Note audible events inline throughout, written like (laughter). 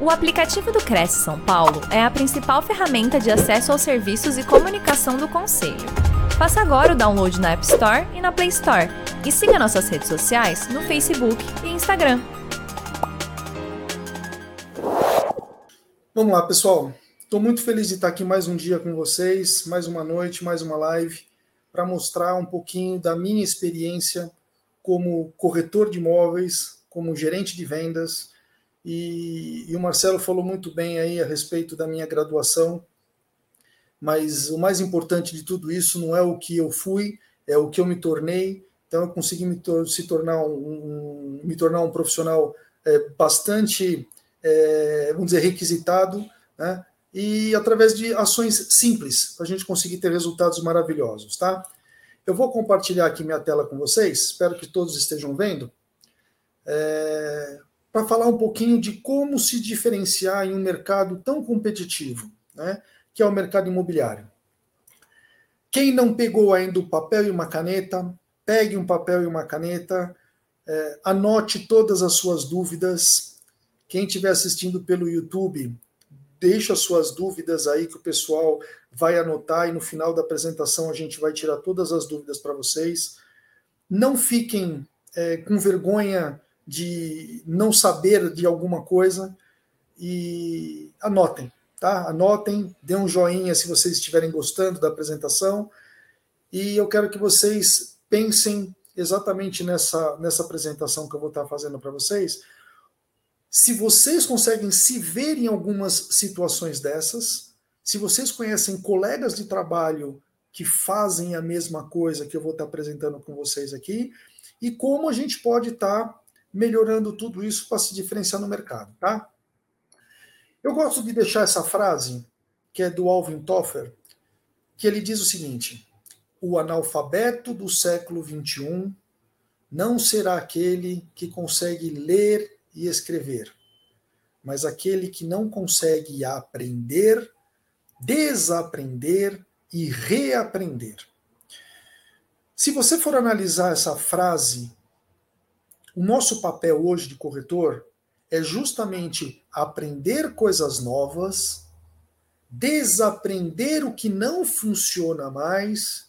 O aplicativo do Cresce São Paulo é a principal ferramenta de acesso aos serviços e comunicação do Conselho. Faça agora o download na App Store e na Play Store. E siga nossas redes sociais no Facebook e Instagram. Vamos lá, pessoal. Estou muito feliz de estar aqui mais um dia com vocês, mais uma noite, mais uma live, para mostrar um pouquinho da minha experiência como corretor de imóveis, como gerente de vendas e, e, o Marcelo falou muito bem aí a respeito da minha graduação, mas o mais importante de tudo isso não é o que eu fui, é o que eu me tornei. Então eu consegui me, tor se tornar um, um, me tornar um profissional é, bastante, é, vamos dizer, requisitado, né? e através de ações simples, para a gente conseguir ter resultados maravilhosos, tá? Eu vou compartilhar aqui minha tela com vocês, espero que todos estejam vendo. É, para falar um pouquinho de como se diferenciar em um mercado tão competitivo, né, que é o mercado imobiliário. Quem não pegou ainda o papel e uma caneta, pegue um papel e uma caneta, é, anote todas as suas dúvidas. Quem estiver assistindo pelo YouTube, deixa as suas dúvidas aí que o pessoal vai anotar e no final da apresentação a gente vai tirar todas as dúvidas para vocês. Não fiquem é, com vergonha de não saber de alguma coisa e anotem, tá? Anotem, dê um joinha se vocês estiverem gostando da apresentação e eu quero que vocês pensem exatamente nessa, nessa apresentação que eu vou estar fazendo para vocês. Se vocês conseguem se ver em algumas situações dessas, se vocês conhecem colegas de trabalho que fazem a mesma coisa que eu vou estar apresentando com vocês aqui, e como a gente pode estar melhorando tudo isso para se diferenciar no mercado, tá? Eu gosto de deixar essa frase, que é do Alvin Toffler, que ele diz o seguinte: o analfabeto do século XXI não será aquele que consegue ler e escrever, mas aquele que não consegue aprender, desaprender e reaprender. Se você for analisar essa frase o nosso papel hoje de corretor é justamente aprender coisas novas, desaprender o que não funciona mais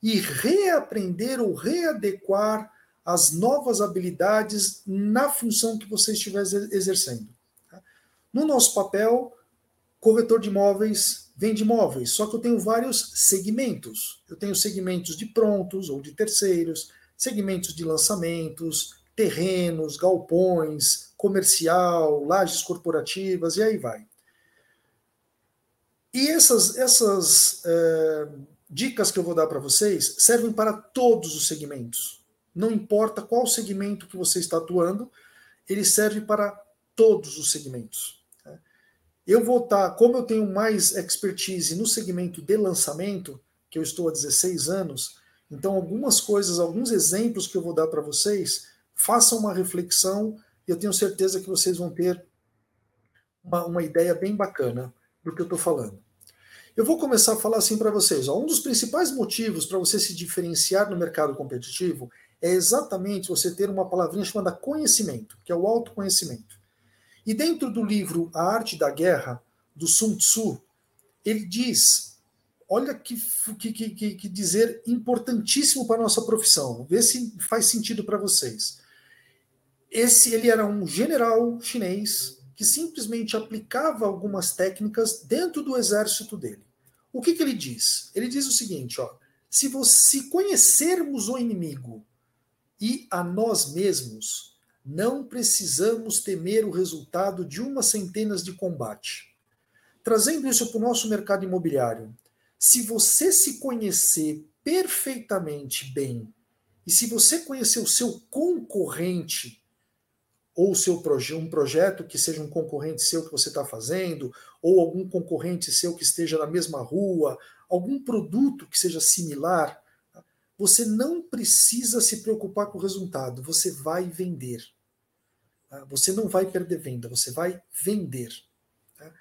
e reaprender ou readequar as novas habilidades na função que você estiver exercendo. Tá? No nosso papel, corretor de imóveis vende imóveis, só que eu tenho vários segmentos. Eu tenho segmentos de prontos ou de terceiros, segmentos de lançamentos, terrenos, galpões, comercial, lajes corporativas e aí vai. E essas, essas é, dicas que eu vou dar para vocês servem para todos os segmentos. Não importa qual segmento que você está atuando, ele serve para todos os segmentos. Né? Eu vou estar, tá, como eu tenho mais expertise no segmento de lançamento, que eu estou há 16 anos, então algumas coisas, alguns exemplos que eu vou dar para vocês façam uma reflexão e eu tenho certeza que vocês vão ter uma, uma ideia bem bacana do que eu estou falando. Eu vou começar a falar assim para vocês. Ó, um dos principais motivos para você se diferenciar no mercado competitivo é exatamente você ter uma palavrinha chamada conhecimento, que é o autoconhecimento. E dentro do livro A Arte da Guerra, do Sun Tzu, ele diz: olha que, que, que, que dizer importantíssimo para a nossa profissão, vê se faz sentido para vocês. Esse ele era um general chinês que simplesmente aplicava algumas técnicas dentro do exército dele. O que, que ele diz? Ele diz o seguinte: ó, se, você, conhecermos o inimigo e a nós mesmos, não precisamos temer o resultado de uma centenas de combate. Trazendo isso para o nosso mercado imobiliário, se você se conhecer perfeitamente bem e se você conhecer o seu concorrente ou seu proje um projeto que seja um concorrente seu que você está fazendo, ou algum concorrente seu que esteja na mesma rua, algum produto que seja similar, você não precisa se preocupar com o resultado, você vai vender. Tá? Você não vai perder venda, você vai vender. Tá?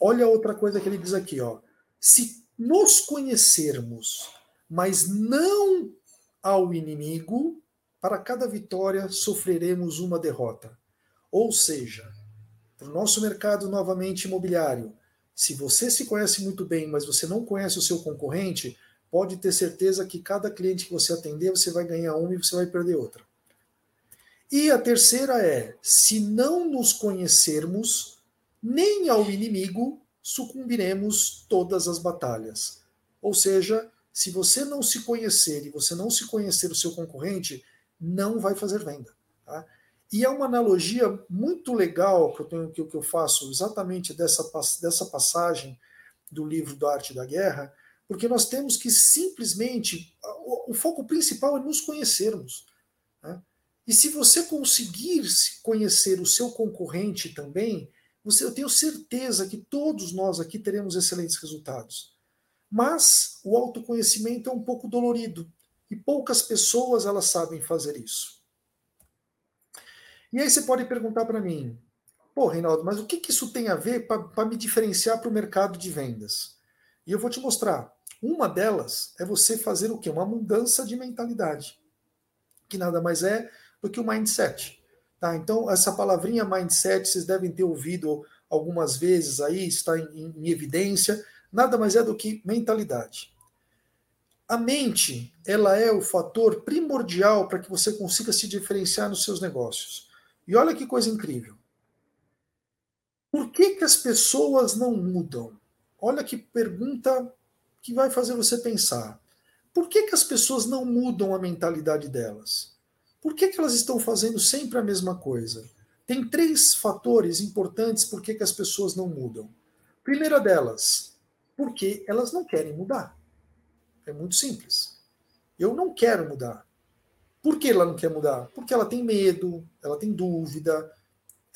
Olha outra coisa que ele diz aqui, ó. Se nos conhecermos, mas não ao inimigo, para cada vitória sofreremos uma derrota. Ou seja, para o nosso mercado novamente imobiliário, se você se conhece muito bem, mas você não conhece o seu concorrente, pode ter certeza que cada cliente que você atender, você vai ganhar uma e você vai perder outra. E a terceira é: se não nos conhecermos, nem ao inimigo sucumbiremos todas as batalhas. Ou seja, se você não se conhecer e você não se conhecer o seu concorrente, não vai fazer venda. Tá? E é uma analogia muito legal que eu, tenho, que, que eu faço exatamente dessa, dessa passagem do livro da Arte da Guerra, porque nós temos que simplesmente. O, o foco principal é nos conhecermos. Né? E se você conseguir conhecer o seu concorrente também, você, eu tenho certeza que todos nós aqui teremos excelentes resultados. Mas o autoconhecimento é um pouco dolorido e poucas pessoas elas sabem fazer isso. E aí você pode perguntar para mim, pô, Reinaldo, mas o que, que isso tem a ver para me diferenciar para o mercado de vendas? E eu vou te mostrar. Uma delas é você fazer o quê? Uma mudança de mentalidade, que nada mais é do que o mindset. Tá? Então, essa palavrinha mindset vocês devem ter ouvido algumas vezes aí, está em, em evidência, nada mais é do que mentalidade. A mente, ela é o fator primordial para que você consiga se diferenciar nos seus negócios. E olha que coisa incrível. Por que, que as pessoas não mudam? Olha que pergunta que vai fazer você pensar. Por que, que as pessoas não mudam a mentalidade delas? Por que, que elas estão fazendo sempre a mesma coisa? Tem três fatores importantes por que, que as pessoas não mudam. Primeira delas, porque elas não querem mudar. É muito simples. Eu não quero mudar. Por que ela não quer mudar? Porque ela tem medo, ela tem dúvida,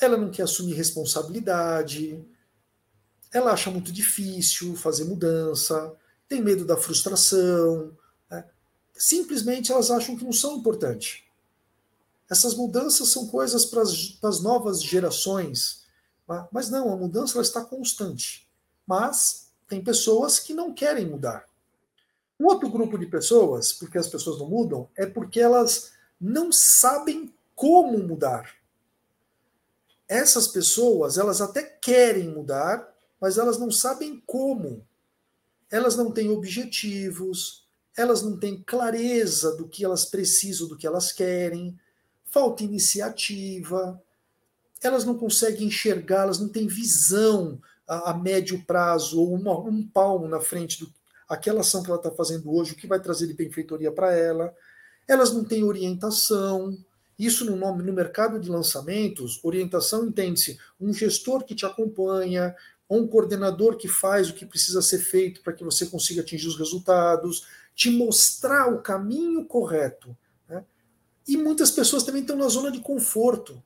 ela não quer assumir responsabilidade, ela acha muito difícil fazer mudança, tem medo da frustração. Né? Simplesmente elas acham que não são importantes. Essas mudanças são coisas para as novas gerações, mas não, a mudança ela está constante. Mas tem pessoas que não querem mudar. Um outro grupo de pessoas, porque as pessoas não mudam, é porque elas não sabem como mudar. Essas pessoas, elas até querem mudar, mas elas não sabem como. Elas não têm objetivos, elas não têm clareza do que elas precisam, do que elas querem falta iniciativa, elas não conseguem enxergar, elas não têm visão a, a médio prazo ou uma, um palmo na frente do aquela ação que ela está fazendo hoje, o que vai trazer de benfeitoria para ela. Elas não têm orientação. Isso no nome no mercado de lançamentos, orientação entende-se um gestor que te acompanha, um coordenador que faz o que precisa ser feito para que você consiga atingir os resultados, te mostrar o caminho correto e muitas pessoas também estão na zona de conforto.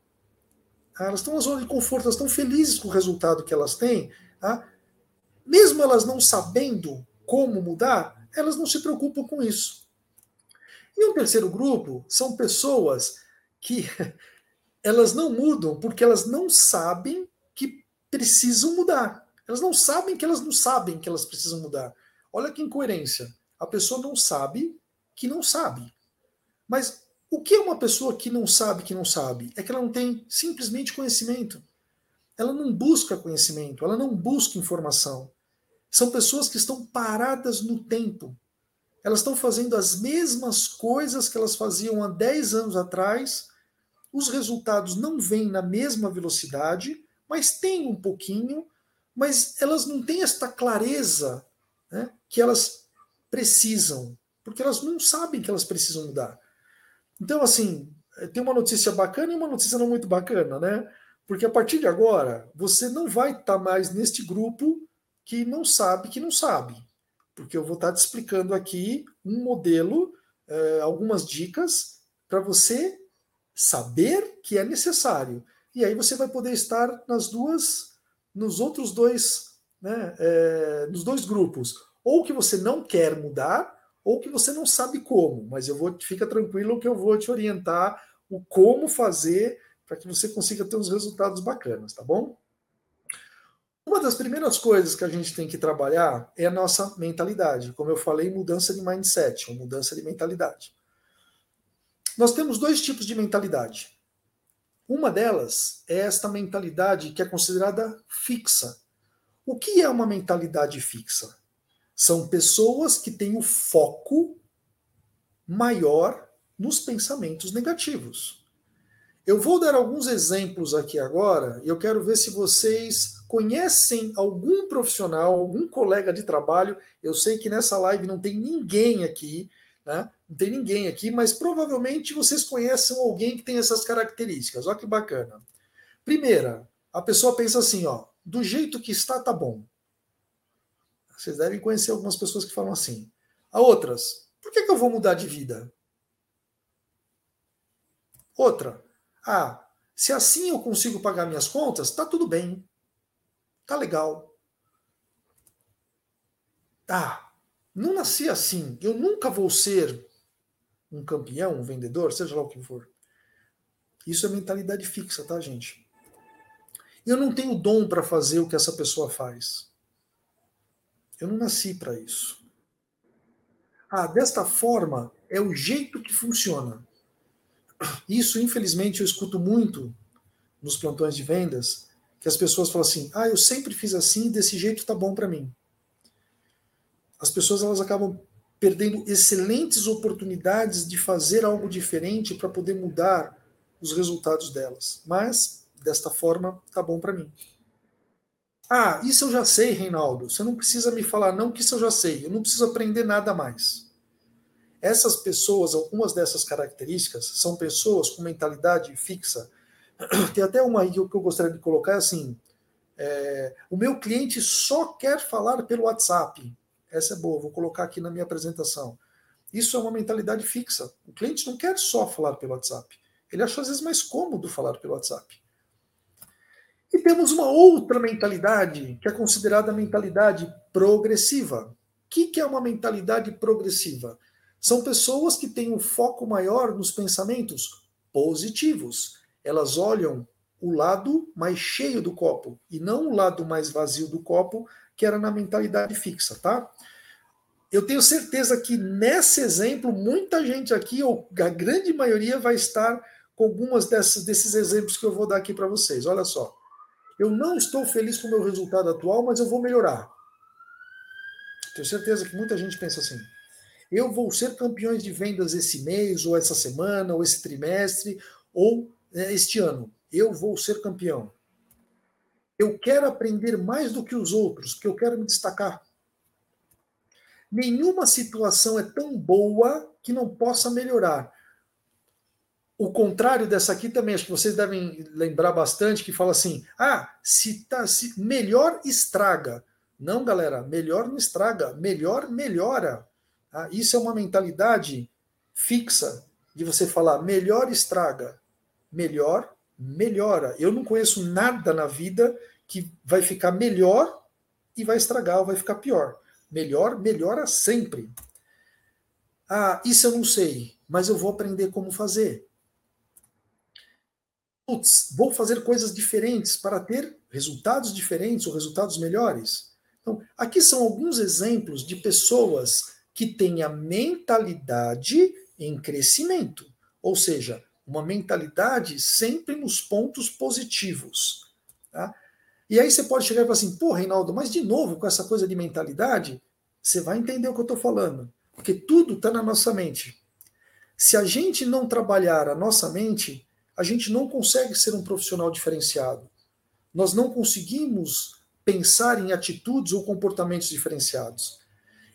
Elas estão na zona de conforto, elas estão felizes com o resultado que elas têm. Tá? Mesmo elas não sabendo como mudar, elas não se preocupam com isso. E um terceiro grupo são pessoas que (laughs) elas não mudam porque elas não sabem que precisam mudar. Elas não sabem que elas não sabem que elas precisam mudar. Olha que incoerência. A pessoa não sabe que não sabe. Mas o que é uma pessoa que não sabe que não sabe? É que ela não tem simplesmente conhecimento. Ela não busca conhecimento, ela não busca informação. São pessoas que estão paradas no tempo. Elas estão fazendo as mesmas coisas que elas faziam há 10 anos atrás. Os resultados não vêm na mesma velocidade, mas tem um pouquinho, mas elas não têm esta clareza né, que elas precisam, porque elas não sabem que elas precisam mudar. Então, assim, tem uma notícia bacana e uma notícia não muito bacana, né? Porque a partir de agora, você não vai estar tá mais neste grupo que não sabe que não sabe. Porque eu vou estar te explicando aqui um modelo, eh, algumas dicas para você saber que é necessário. E aí você vai poder estar nas duas, nos outros dois, né, é, nos dois grupos. Ou que você não quer mudar, ou que você não sabe como, mas eu vou, fica tranquilo que eu vou te orientar o como fazer para que você consiga ter uns resultados bacanas, tá bom? Uma das primeiras coisas que a gente tem que trabalhar é a nossa mentalidade. Como eu falei, mudança de mindset, ou mudança de mentalidade. Nós temos dois tipos de mentalidade. Uma delas é esta mentalidade que é considerada fixa. O que é uma mentalidade fixa? São pessoas que têm o foco maior nos pensamentos negativos. Eu vou dar alguns exemplos aqui agora e eu quero ver se vocês conhecem algum profissional, algum colega de trabalho. Eu sei que nessa live não tem ninguém aqui, né? Não tem ninguém aqui, mas provavelmente vocês conhecem alguém que tem essas características. Olha que bacana. Primeira, a pessoa pensa assim, ó, do jeito que está, tá bom. Vocês devem conhecer algumas pessoas que falam assim. A outras, por que, que eu vou mudar de vida? Outra, ah, se assim eu consigo pagar minhas contas, tá tudo bem. Tá legal. Ah, não nasci assim. Eu nunca vou ser um campeão, um vendedor, seja lá o que for. Isso é mentalidade fixa, tá, gente? Eu não tenho dom para fazer o que essa pessoa faz. Eu não nasci para isso. Ah, desta forma é o jeito que funciona. Isso, infelizmente, eu escuto muito nos plantões de vendas, que as pessoas falam assim: "Ah, eu sempre fiz assim, desse jeito tá bom para mim". As pessoas elas acabam perdendo excelentes oportunidades de fazer algo diferente para poder mudar os resultados delas. Mas desta forma tá bom para mim. Ah, isso eu já sei, Reinaldo. Você não precisa me falar não que isso eu já sei. Eu não preciso aprender nada mais. Essas pessoas, algumas dessas características, são pessoas com mentalidade fixa. (clears throat) Tem até uma aí que eu, gostaria de colocar assim: é, o meu cliente só quer falar pelo WhatsApp. Essa é boa, vou colocar aqui na minha apresentação. Isso é uma mentalidade fixa. O cliente não quer só falar pelo WhatsApp. Ele acha às vezes mais cômodo falar pelo WhatsApp. E temos uma outra mentalidade, que é considerada a mentalidade progressiva. O que, que é uma mentalidade progressiva? São pessoas que têm um foco maior nos pensamentos positivos. Elas olham o lado mais cheio do copo e não o lado mais vazio do copo, que era na mentalidade fixa, tá? Eu tenho certeza que nesse exemplo, muita gente aqui, ou a grande maioria, vai estar com algumas dessas, desses exemplos que eu vou dar aqui para vocês. Olha só. Eu não estou feliz com o meu resultado atual, mas eu vou melhorar. Tenho certeza que muita gente pensa assim eu vou ser campeões de vendas esse mês, ou essa semana, ou esse trimestre, ou este ano. Eu vou ser campeão. Eu quero aprender mais do que os outros, porque eu quero me destacar. Nenhuma situação é tão boa que não possa melhorar. O contrário dessa aqui também, acho que vocês devem lembrar bastante, que fala assim: ah, se tá, se melhor estraga. Não, galera, melhor não estraga, melhor melhora. Ah, isso é uma mentalidade fixa de você falar melhor estraga, melhor melhora. Eu não conheço nada na vida que vai ficar melhor e vai estragar ou vai ficar pior. Melhor melhora sempre. Ah, isso eu não sei, mas eu vou aprender como fazer. Putz, vou fazer coisas diferentes para ter resultados diferentes ou resultados melhores. Então, aqui são alguns exemplos de pessoas que tenha mentalidade em crescimento, ou seja, uma mentalidade sempre nos pontos positivos. Tá? E aí você pode chegar e falar assim, pô, Reinaldo, mas de novo com essa coisa de mentalidade, você vai entender o que eu estou falando, porque tudo está na nossa mente. Se a gente não trabalhar a nossa mente, a gente não consegue ser um profissional diferenciado. Nós não conseguimos pensar em atitudes ou comportamentos diferenciados.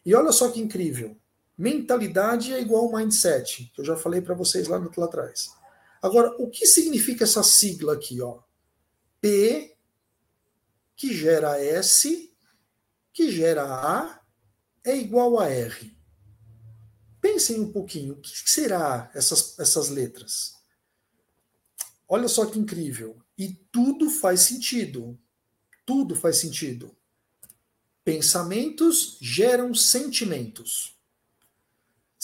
E olha só que incrível. Mentalidade é igual mindset, que eu já falei para vocês lá, lá atrás. Agora, o que significa essa sigla aqui, ó? P que gera S, que gera A, é igual a R. Pensem um pouquinho, o que será essas, essas letras? Olha só que incrível. E tudo faz sentido. Tudo faz sentido. Pensamentos geram sentimentos.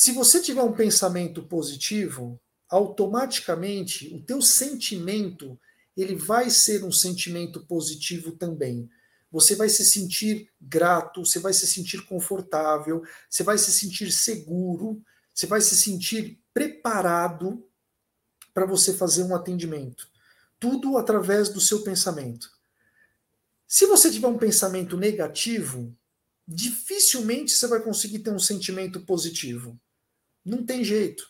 Se você tiver um pensamento positivo, automaticamente o teu sentimento ele vai ser um sentimento positivo também. Você vai se sentir grato, você vai se sentir confortável, você vai se sentir seguro, você vai se sentir preparado para você fazer um atendimento. tudo através do seu pensamento. Se você tiver um pensamento negativo, dificilmente você vai conseguir ter um sentimento positivo. Não tem jeito.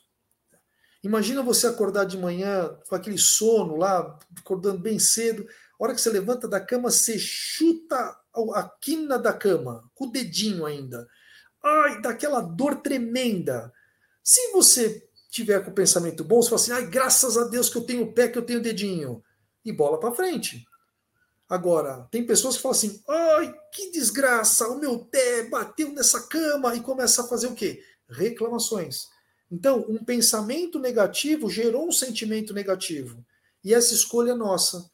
Imagina você acordar de manhã com aquele sono lá, acordando bem cedo. A hora que você levanta da cama, você chuta a quina da cama, com o dedinho ainda. Ai, daquela dor tremenda. Se você tiver com o pensamento bom, você fala assim: ai, graças a Deus que eu tenho o pé, que eu tenho o dedinho. E bola para frente. Agora, tem pessoas que falam assim: ai, que desgraça, o meu pé bateu nessa cama e começa a fazer o quê? Reclamações. Então, um pensamento negativo gerou um sentimento negativo. E essa escolha é nossa.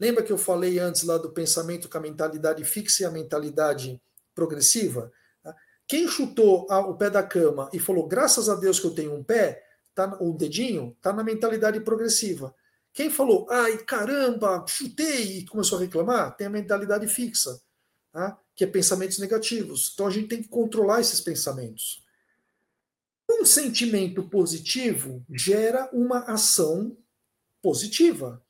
Lembra que eu falei antes lá do pensamento com a mentalidade fixa e a mentalidade progressiva? Quem chutou o pé da cama e falou, graças a Deus que eu tenho um pé, tá, um dedinho, está na mentalidade progressiva. Quem falou, ai caramba, chutei e começou a reclamar, tem a mentalidade fixa, tá? que é pensamentos negativos. Então a gente tem que controlar esses pensamentos. Um sentimento positivo gera uma ação positiva.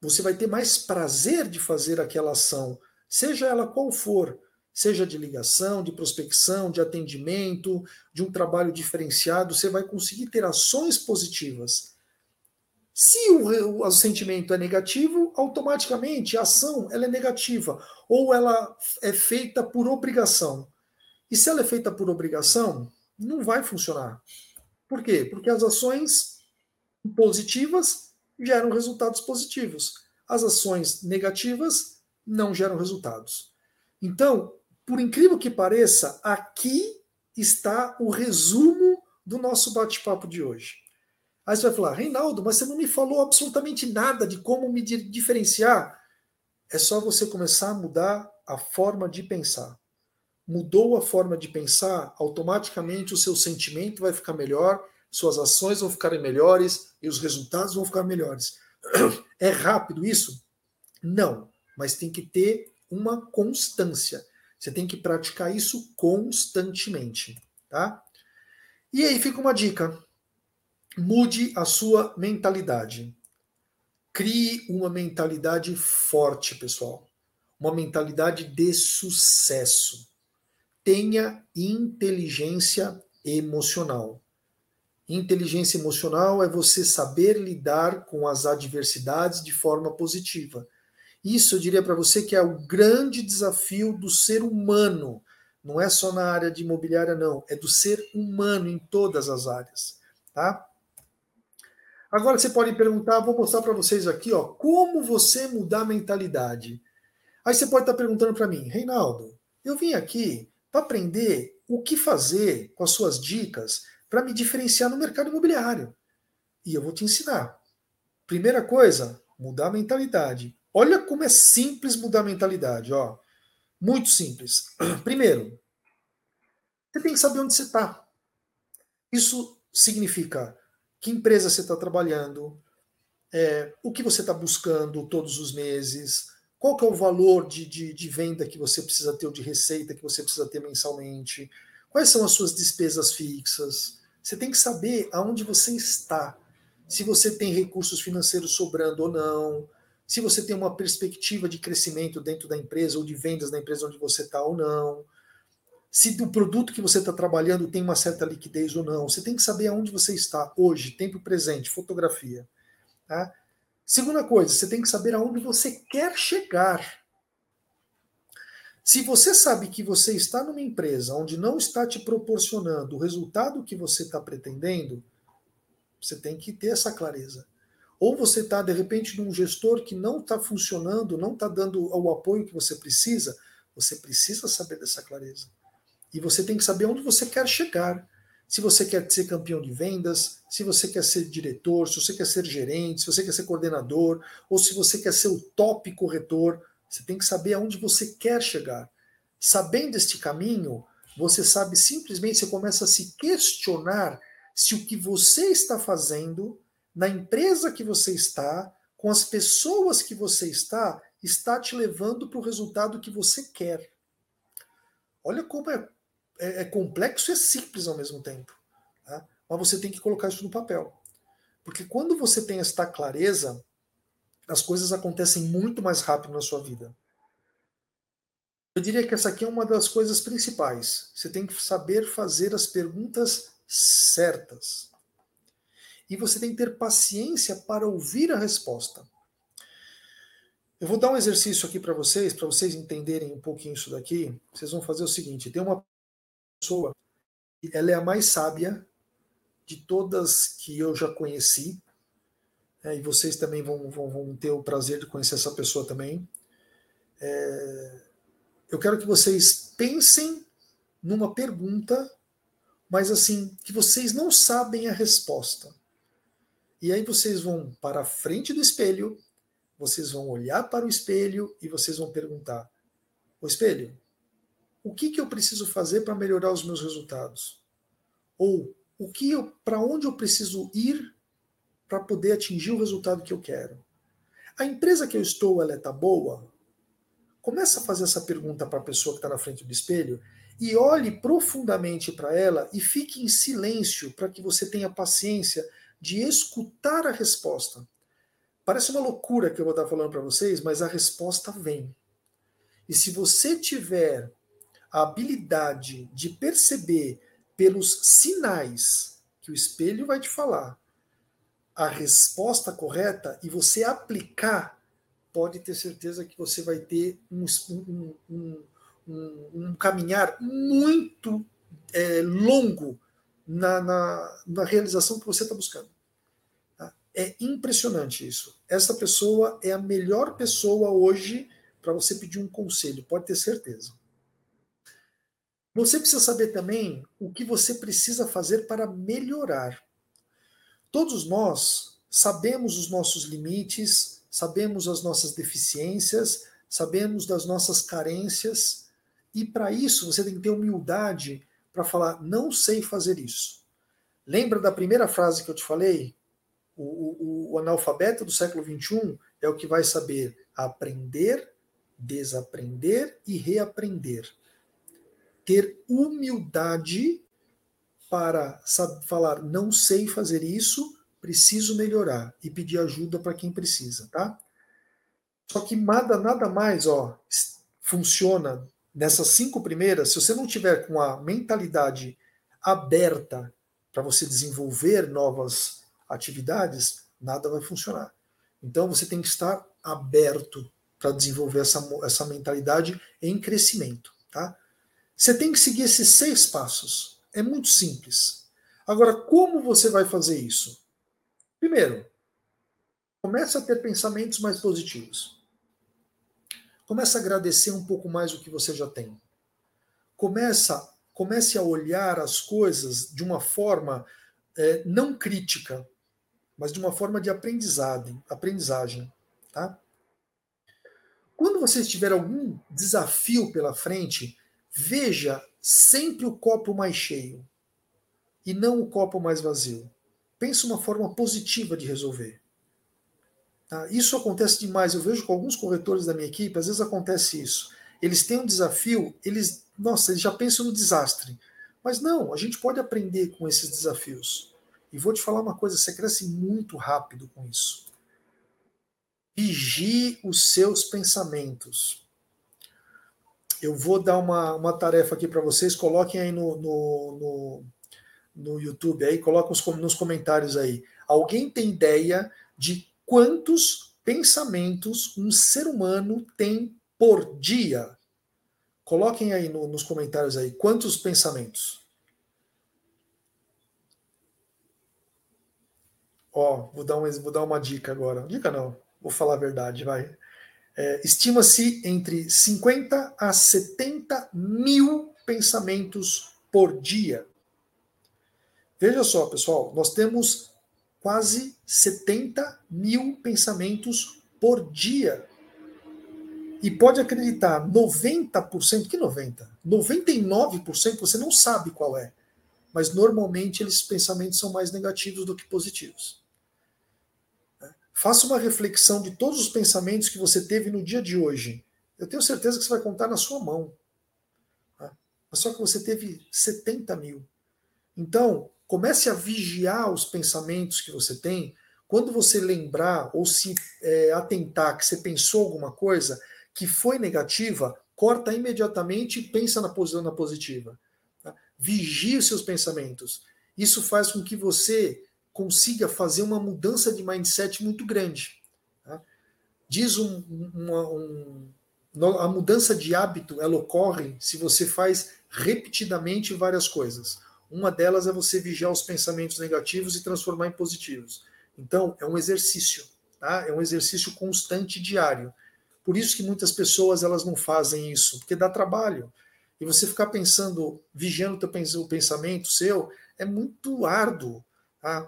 Você vai ter mais prazer de fazer aquela ação, seja ela qual for, seja de ligação, de prospecção, de atendimento, de um trabalho diferenciado, você vai conseguir ter ações positivas. Se o, o, sentimento é negativo, automaticamente a ação ela é negativa ou ela é feita por obrigação. E se ela é feita por obrigação, não vai funcionar. Por quê? Porque as ações positivas geram resultados positivos. As ações negativas não geram resultados. Então, por incrível que pareça, aqui está o resumo do nosso bate-papo de hoje. Aí você vai falar, Reinaldo, mas você não me falou absolutamente nada de como me diferenciar. É só você começar a mudar a forma de pensar mudou a forma de pensar, automaticamente o seu sentimento vai ficar melhor, suas ações vão ficar melhores e os resultados vão ficar melhores. (clears throat) É rápido isso? Não, mas tem que ter uma constância. Você tem que praticar isso constantemente, tá? E aí fica uma dica. Mude a sua mentalidade. Crie uma mentalidade forte, pessoal. Uma mentalidade de sucesso tenha inteligência emocional. Inteligência emocional é você saber lidar com as adversidades de forma positiva. Isso eu diria para você que é o grande desafio do ser humano. Não é só na área de imobiliária, não. É do ser humano em todas as áreas. Tá? Agora você pode perguntar, vou mostrar para vocês aqui, ó, como você mudar a mentalidade. Aí você pode estar perguntando para mim, Reinaldo, eu vim aqui aprender o que fazer com as suas dicas para me diferenciar no mercado imobiliário. E eu vou te ensinar. Primeira coisa, mudar a mentalidade. Olha como é simples mudar a mentalidade, ó. Muito simples. (clears throat) Primeiro, você tem que saber onde você está. Isso significa que empresa você está trabalhando, é, o que você está buscando todos os meses, qual que é o valor de, de, de venda que você precisa ter ou de receita que você precisa ter mensalmente? Quais são as suas despesas fixas? Você tem que saber aonde você está. Se você tem recursos financeiros sobrando ou não, se você tem uma perspectiva de crescimento dentro da empresa ou de vendas da empresa onde você está ou não, se o produto que você está trabalhando tem uma certa liquidez ou não. Você tem que saber aonde você está hoje, tempo presente, fotografia. Tá? Segunda coisa, você tem que saber aonde você quer chegar. Se você sabe que você está numa empresa onde não está te proporcionando o resultado que você está pretendendo, você tem que ter essa clareza. Ou você está, de repente, num gestor que não está funcionando, não está dando o apoio que você precisa, você precisa saber dessa clareza. E você tem que saber onde você quer chegar se você quer ser campeão de vendas, se você quer ser diretor, se você quer ser gerente, se você quer ser coordenador, ou se você quer ser o top corretor, você tem que saber aonde você quer chegar. Sabendo este caminho, você sabe simplesmente, você começa a se questionar se o que você está fazendo, na empresa que você está, com as pessoas que você está, está te levando para o resultado que você quer. Olha como é é, é complexo e é simples ao mesmo tempo. Tá? Mas você tem que colocar isso no papel. Porque quando você tem esta clareza, as coisas acontecem muito mais rápido na sua vida. Eu diria que essa aqui é uma das coisas principais. Você tem que saber fazer as perguntas certas. E você tem que ter paciência para ouvir a resposta. Eu vou dar um exercício aqui para vocês, para vocês entenderem um pouquinho isso daqui. Vocês vão fazer o seguinte: tem uma pessoa, ela é a mais sábia de todas que eu já conheci, é, e vocês também vão, vão, vão, ter o prazer de conhecer essa pessoa também. É, eu quero que vocês pensem numa pergunta, mas assim, que vocês não sabem a resposta. E aí vocês vão para a frente do espelho vocês vão olhar para o espelho e vocês vão perguntar: O espelho, o que, que eu preciso fazer para melhorar os meus resultados? Ou o que para onde eu preciso ir para poder atingir o resultado que eu quero? A empresa que eu estou, ela está boa? Começa a fazer essa pergunta para a pessoa que está na frente do espelho e olhe profundamente para ela e fique em silêncio para que você tenha paciência de escutar a resposta. Parece uma loucura que eu vou estar falando para vocês, mas a resposta vem. E se você tiver a habilidade de perceber pelos sinais que o espelho vai te falar a resposta correta e você aplicar, pode ter certeza que você vai ter um, um, um, um, um caminhar muito é, longo na, na, na realização que você está buscando. É impressionante isso. Essa pessoa é a melhor pessoa hoje para você pedir um conselho, pode ter certeza. Você precisa saber também o que você precisa fazer para melhorar. Todos nós sabemos os nossos limites, sabemos as nossas deficiências, sabemos das nossas carências, e para isso você tem que ter humildade para falar: não sei fazer isso. Lembra da primeira frase que eu te falei? O, o, o analfabeto do século XXI é o que vai saber aprender, desaprender e reaprender. Ter humildade para saber, falar, não sei fazer isso, preciso melhorar e pedir ajuda para quem precisa, tá? Só que nada, nada mais, ó, funciona nessas cinco primeiras, se você não tiver com a mentalidade aberta para você desenvolver novas atividades, nada vai funcionar. Então você tem que estar aberto para desenvolver essa, essa mentalidade em crescimento. Tá? Você tem que seguir esses seis passos. É muito simples. Agora, como você vai fazer isso? Primeiro, comece a ter pensamentos mais positivos. Comece a agradecer um pouco mais o que você já tem. Começa, comece a olhar as coisas de uma forma é, não crítica, mas de uma forma de aprendizado, aprendizagem. Tá? Quando você tiver algum desafio pela frente, veja sempre o copo mais cheio e não o copo mais vazio. Pense uma forma positiva de resolver. Tá? Isso acontece demais. Eu vejo com alguns corretores da minha equipe, às vezes acontece isso. Eles têm um desafio, eles, nossa, eles já pensam no desastre. Mas não, a gente pode aprender com esses desafios. E vou te falar uma coisa: você cresce muito rápido com isso. Vigie os seus pensamentos. Eu vou dar uma, uma tarefa aqui para vocês. Coloquem aí no, no, no, no YouTube, aí, coloquem nos comentários aí. Alguém tem ideia de quantos pensamentos um ser humano tem por dia? Coloquem aí no, nos comentários aí quantos pensamentos. Ó, vou dar, um, vou dar uma dica agora. Dica não, vou falar a verdade, vai. É, Estima-se entre 50 a 70 mil pensamentos por dia. Veja só, pessoal, nós temos quase 70 mil pensamentos por dia. E pode acreditar, 90%, que 90%? 99% você não sabe qual é. Mas normalmente esses pensamentos são mais negativos do que positivos. Faça uma reflexão de todos os pensamentos que você teve no dia de hoje. Eu tenho certeza que você vai contar na sua mão. Tá? Mas só que você teve 70 mil. Então, comece a vigiar os pensamentos que você tem, Quando você lembrar ou se é, atentar que você pensou alguma coisa que foi negativa, corta imediatamente e pensa na posição positiva. Tá? Vigie os seus pensamentos. Isso faz com que você consiga fazer uma mudança de mindset muito grande. Tá? Diz um, uma, um, a mudança de hábito ela ocorre se você faz repetidamente várias coisas. Uma delas é você vigiar os pensamentos negativos e transformar em positivos. Então, é um exercício, tá? É um exercício constante diário. Por isso que muitas pessoas elas não fazem isso, porque dá trabalho. E você ficar pensando, vigiando o pensamento seu, é muito árduo. Tá?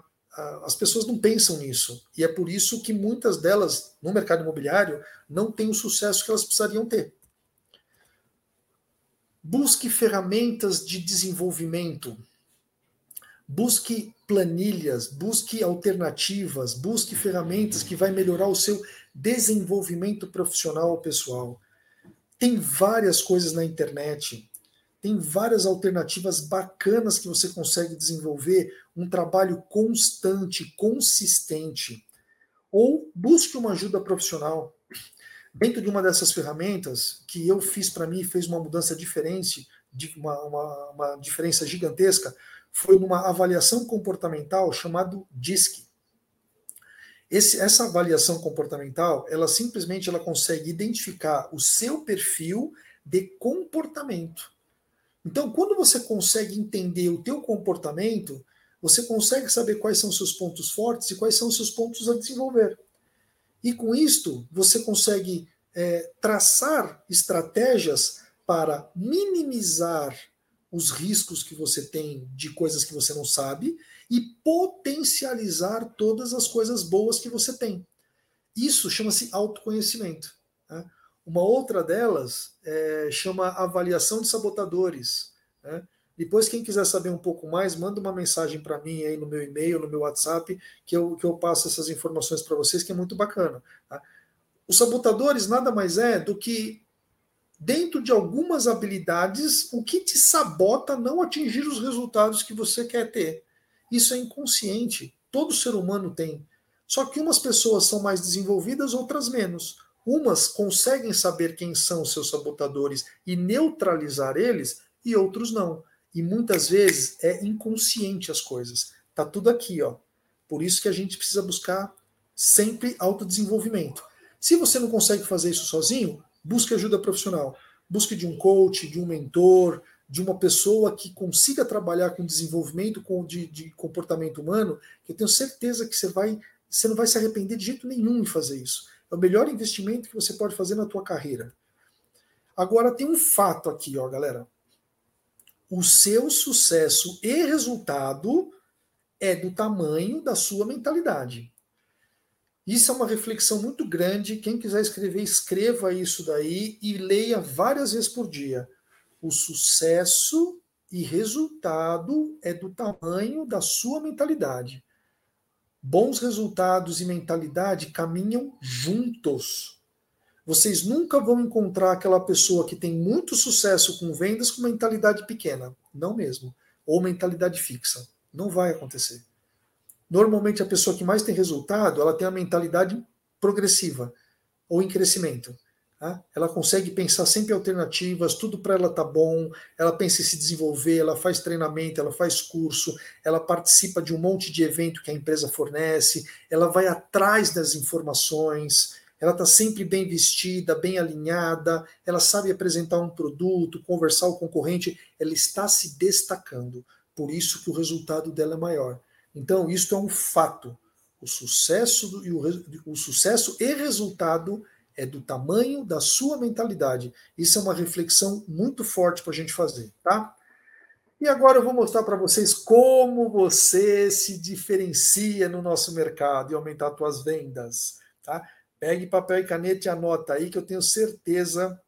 As pessoas não pensam nisso. E é por isso que muitas delas, no mercado imobiliário, não têm o sucesso que elas precisariam ter. Busque ferramentas de desenvolvimento. Busque planilhas, busque alternativas, busque ferramentas que vai melhorar o seu desenvolvimento profissional pessoal. Tem várias coisas na internet, tem várias alternativas bacanas que você consegue desenvolver um trabalho constante, consistente. Ou busque uma ajuda profissional. Dentro de uma dessas ferramentas, que eu fiz para mim, fez uma mudança diferente, uma, uma, uma diferença gigantesca, foi numa avaliação comportamental chamado DISC. Esse, essa avaliação comportamental, ela simplesmente ela consegue identificar o seu perfil de comportamento. Então, quando você consegue entender o teu comportamento, você consegue saber quais são seus pontos fortes e quais são seus pontos a desenvolver. E com isto, você consegue é, traçar estratégias para minimizar os riscos que você tem de coisas que você não sabe e potencializar todas as coisas boas que você tem. Isso chama-se autoconhecimento. Né? Uma outra delas é, chama avaliação de sabotadores. Né? Depois, quem quiser saber um pouco mais, manda uma mensagem para mim aí no meu e-mail, no meu WhatsApp, que eu, que eu passo essas informações para vocês, que é muito bacana. Tá? Os sabotadores nada mais é do que dentro de algumas habilidades, o que te sabota não atingir os resultados que você quer ter. Isso é inconsciente. Todo ser humano tem. Só que umas pessoas são mais desenvolvidas, outras menos. Umas conseguem saber quem são os seus sabotadores e neutralizar eles, e outros não. E muitas vezes é inconsciente as coisas. Tá tudo aqui, ó. Por isso que a gente precisa buscar sempre autodesenvolvimento. Se você não consegue fazer isso sozinho, busque ajuda profissional. Busque de um coach, de um mentor, de uma pessoa que consiga trabalhar com desenvolvimento de, de comportamento humano, que eu tenho certeza que você vai, você não vai se arrepender de jeito nenhum em fazer isso. É o melhor investimento que você pode fazer na tua carreira. Agora tem um fato aqui, ó, galera. O seu sucesso e resultado é do tamanho da sua mentalidade. Isso é uma reflexão muito grande. Quem quiser escrever, escreva isso daí e leia várias vezes por dia. O sucesso e resultado é do tamanho da sua mentalidade. Bons resultados e mentalidade caminham juntos. Vocês nunca vão encontrar aquela pessoa que tem muito sucesso com vendas com mentalidade pequena. Não mesmo. Ou mentalidade fixa. Não vai acontecer. Normalmente a pessoa que mais tem resultado, ela tem a mentalidade progressiva ou em crescimento. Ela consegue pensar sempre alternativas, tudo para ela tá bom, ela pensa em se desenvolver, ela faz treinamento, ela faz curso, ela participa de um monte de evento que a empresa fornece, ela vai atrás das informações, ela está sempre bem vestida, bem alinhada, ela sabe apresentar um produto, conversar com o concorrente, ela está se destacando. Por isso que o resultado dela é maior. Então, isto é um fato. O sucesso, do, e o, o sucesso e resultado é do tamanho da sua mentalidade. Isso é uma reflexão muito forte para a gente fazer, tá? E agora eu vou mostrar para vocês como você se diferencia no nosso mercado e aumentar suas vendas, tá? Pegue papel e caneta e anota aí que eu tenho certeza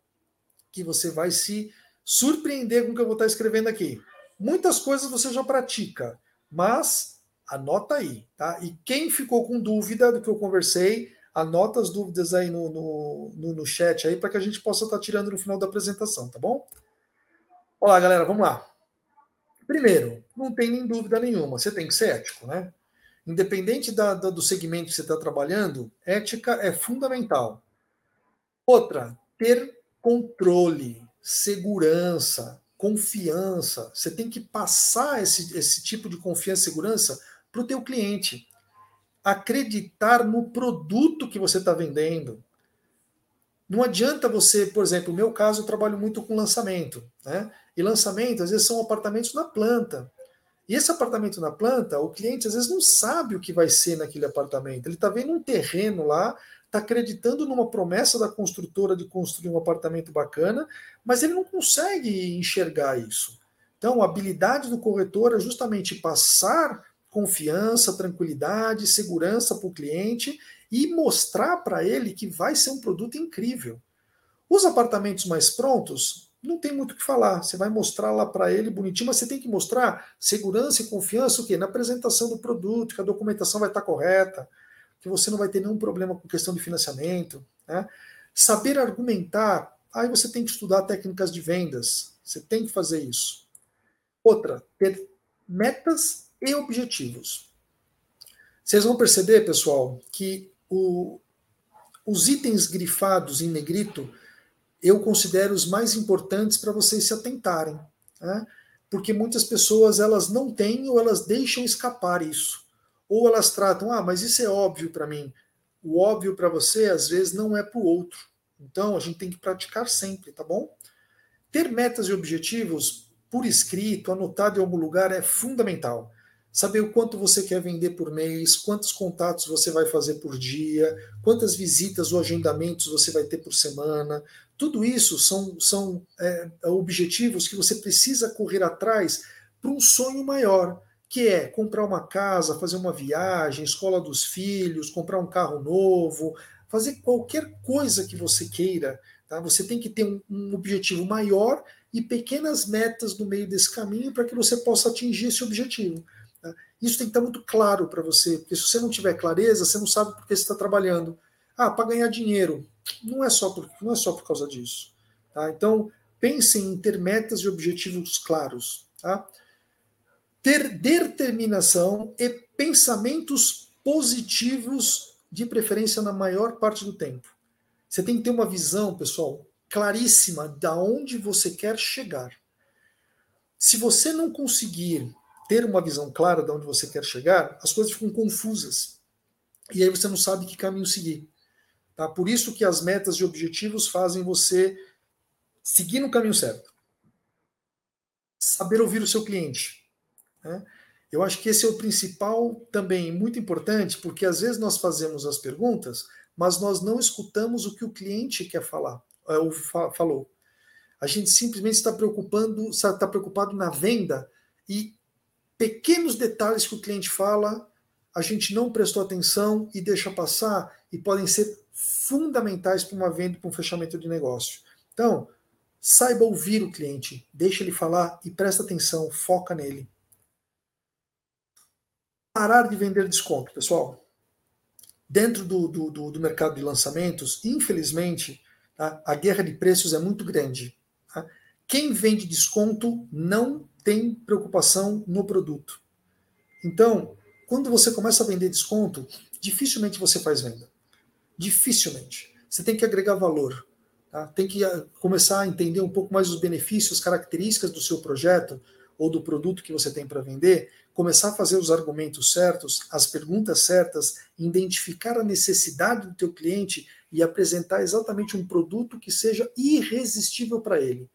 que você vai se surpreender com o que eu vou estar escrevendo aqui. Muitas coisas você já pratica, mas Anota aí, tá? E quem ficou com dúvida do que eu conversei, anota as dúvidas aí no, no, no, no chat aí para que a gente possa estar tá tirando no final da apresentação, tá bom? Olá, galera, vamos lá. Primeiro, não tem nem dúvida nenhuma, você tem que ser ético, né? Independente da, da, do segmento que você está trabalhando, ética é fundamental. Outra, ter controle, segurança, confiança. Você tem que passar esse, esse tipo de confiança e segurança para o teu cliente. Acreditar no produto que você está vendendo. Não adianta você, por exemplo, no meu caso, eu trabalho muito com lançamento. Né? E lançamento, às vezes, são apartamentos na planta. E esse apartamento na planta, o cliente às vezes não sabe o que vai ser naquele apartamento. Ele está vendo um terreno lá, está acreditando numa promessa da construtora de construir um apartamento bacana, mas ele não consegue enxergar isso. Então, a habilidade do corretor é justamente passar confiança, tranquilidade, segurança para o cliente e mostrar para ele que vai ser um produto incrível. Os apartamentos mais prontos, não tem muito o que falar. Você vai mostrar lá para ele bonitinho, mas você tem que mostrar segurança e confiança o quê? Na apresentação do produto, que a documentação vai estar correta, que você não vai ter nenhum problema com questão de financiamento. Né? Saber argumentar, aí você tem que estudar técnicas de vendas. Você tem que fazer isso. Outra, ter metas e objetivos. Vocês vão perceber, pessoal, que o, os itens grifados em negrito eu considero os mais importantes para vocês se atentarem, né? porque muitas pessoas elas não têm ou elas deixam escapar isso, ou elas tratam, ah, mas isso é óbvio para mim. O óbvio para você às vezes não é para o outro. Então a gente tem que praticar sempre, tá bom? Ter metas e objetivos por escrito, anotado em algum lugar é fundamental saber o quanto você quer vender por mês, quantos contatos você vai fazer por dia, quantas visitas ou agendamentos você vai ter por semana. Tudo isso são, são é, objetivos que você precisa correr atrás para um sonho maior, que é comprar uma casa, fazer uma viagem, escola dos filhos, comprar um carro novo, fazer qualquer coisa que você queira. Tá? Você tem que ter um, um objetivo maior e pequenas metas no meio desse caminho para que você possa atingir esse objetivo. Isso tem que estar muito claro para você, porque se você não tiver clareza, você não sabe por que você está trabalhando. Ah, para ganhar dinheiro. Não é só por, não é só por causa disso. Tá? Então, pensem em ter metas e objetivos claros. Tá? Ter determinação e pensamentos positivos, de preferência na maior parte do tempo. Você tem que ter uma visão, pessoal, claríssima de onde você quer chegar. Se você não conseguir ter uma visão clara de onde você quer chegar, as coisas ficam confusas. E aí você não sabe que caminho seguir. Tá? Por isso que as metas e objetivos fazem você seguir no caminho certo. Saber ouvir o seu cliente. Né? Eu acho que esse é o principal também, muito importante, porque às vezes nós fazemos as perguntas, mas nós não escutamos o que o cliente quer falar, é, ou falou. A gente simplesmente está preocupando, está preocupado na venda e pequenos detalhes que o cliente fala, a gente não prestou atenção e deixa passar e podem ser fundamentais para uma venda, para um fechamento de negócio. Então, saiba ouvir o cliente, deixa ele falar e presta atenção, foca nele. Parar de vender desconto, pessoal. Dentro do, do, do, do mercado de lançamentos, infelizmente, tá, a guerra de preços é muito grande. Tá? Quem vende desconto não tem preocupação no produto. Então, quando você começa a vender desconto, dificilmente você faz venda. Dificilmente. Você tem que agregar valor. Tá? Tem que ah, começar a entender um pouco mais os benefícios, características do seu projeto ou do produto que você tem para vender, começar a fazer os argumentos certos, as perguntas certas, identificar a necessidade do teu cliente e apresentar exatamente um produto que seja irresistível para ele.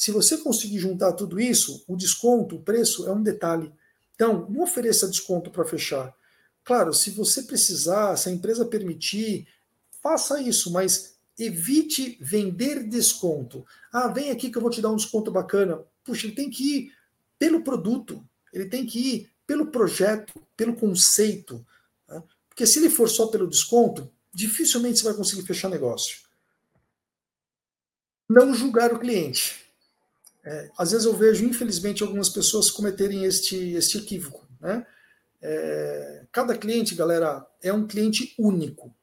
Se você conseguir juntar tudo isso, o desconto, o preço é um detalhe. Então, não ofereça desconto para fechar. Claro, se você precisar, se a empresa permitir, faça isso, mas evite vender desconto. Ah, vem aqui que eu vou te dar um desconto bacana. Puxa, ele tem que ir pelo produto, ele tem que ir pelo projeto, pelo conceito. Tá? Porque se ele for só pelo desconto, dificilmente você vai conseguir fechar negócio. Não julgar o cliente. É, às vezes eu vejo, infelizmente, algumas pessoas cometerem este, este equívoco. Né? É, cada cliente, galera, é um cliente único,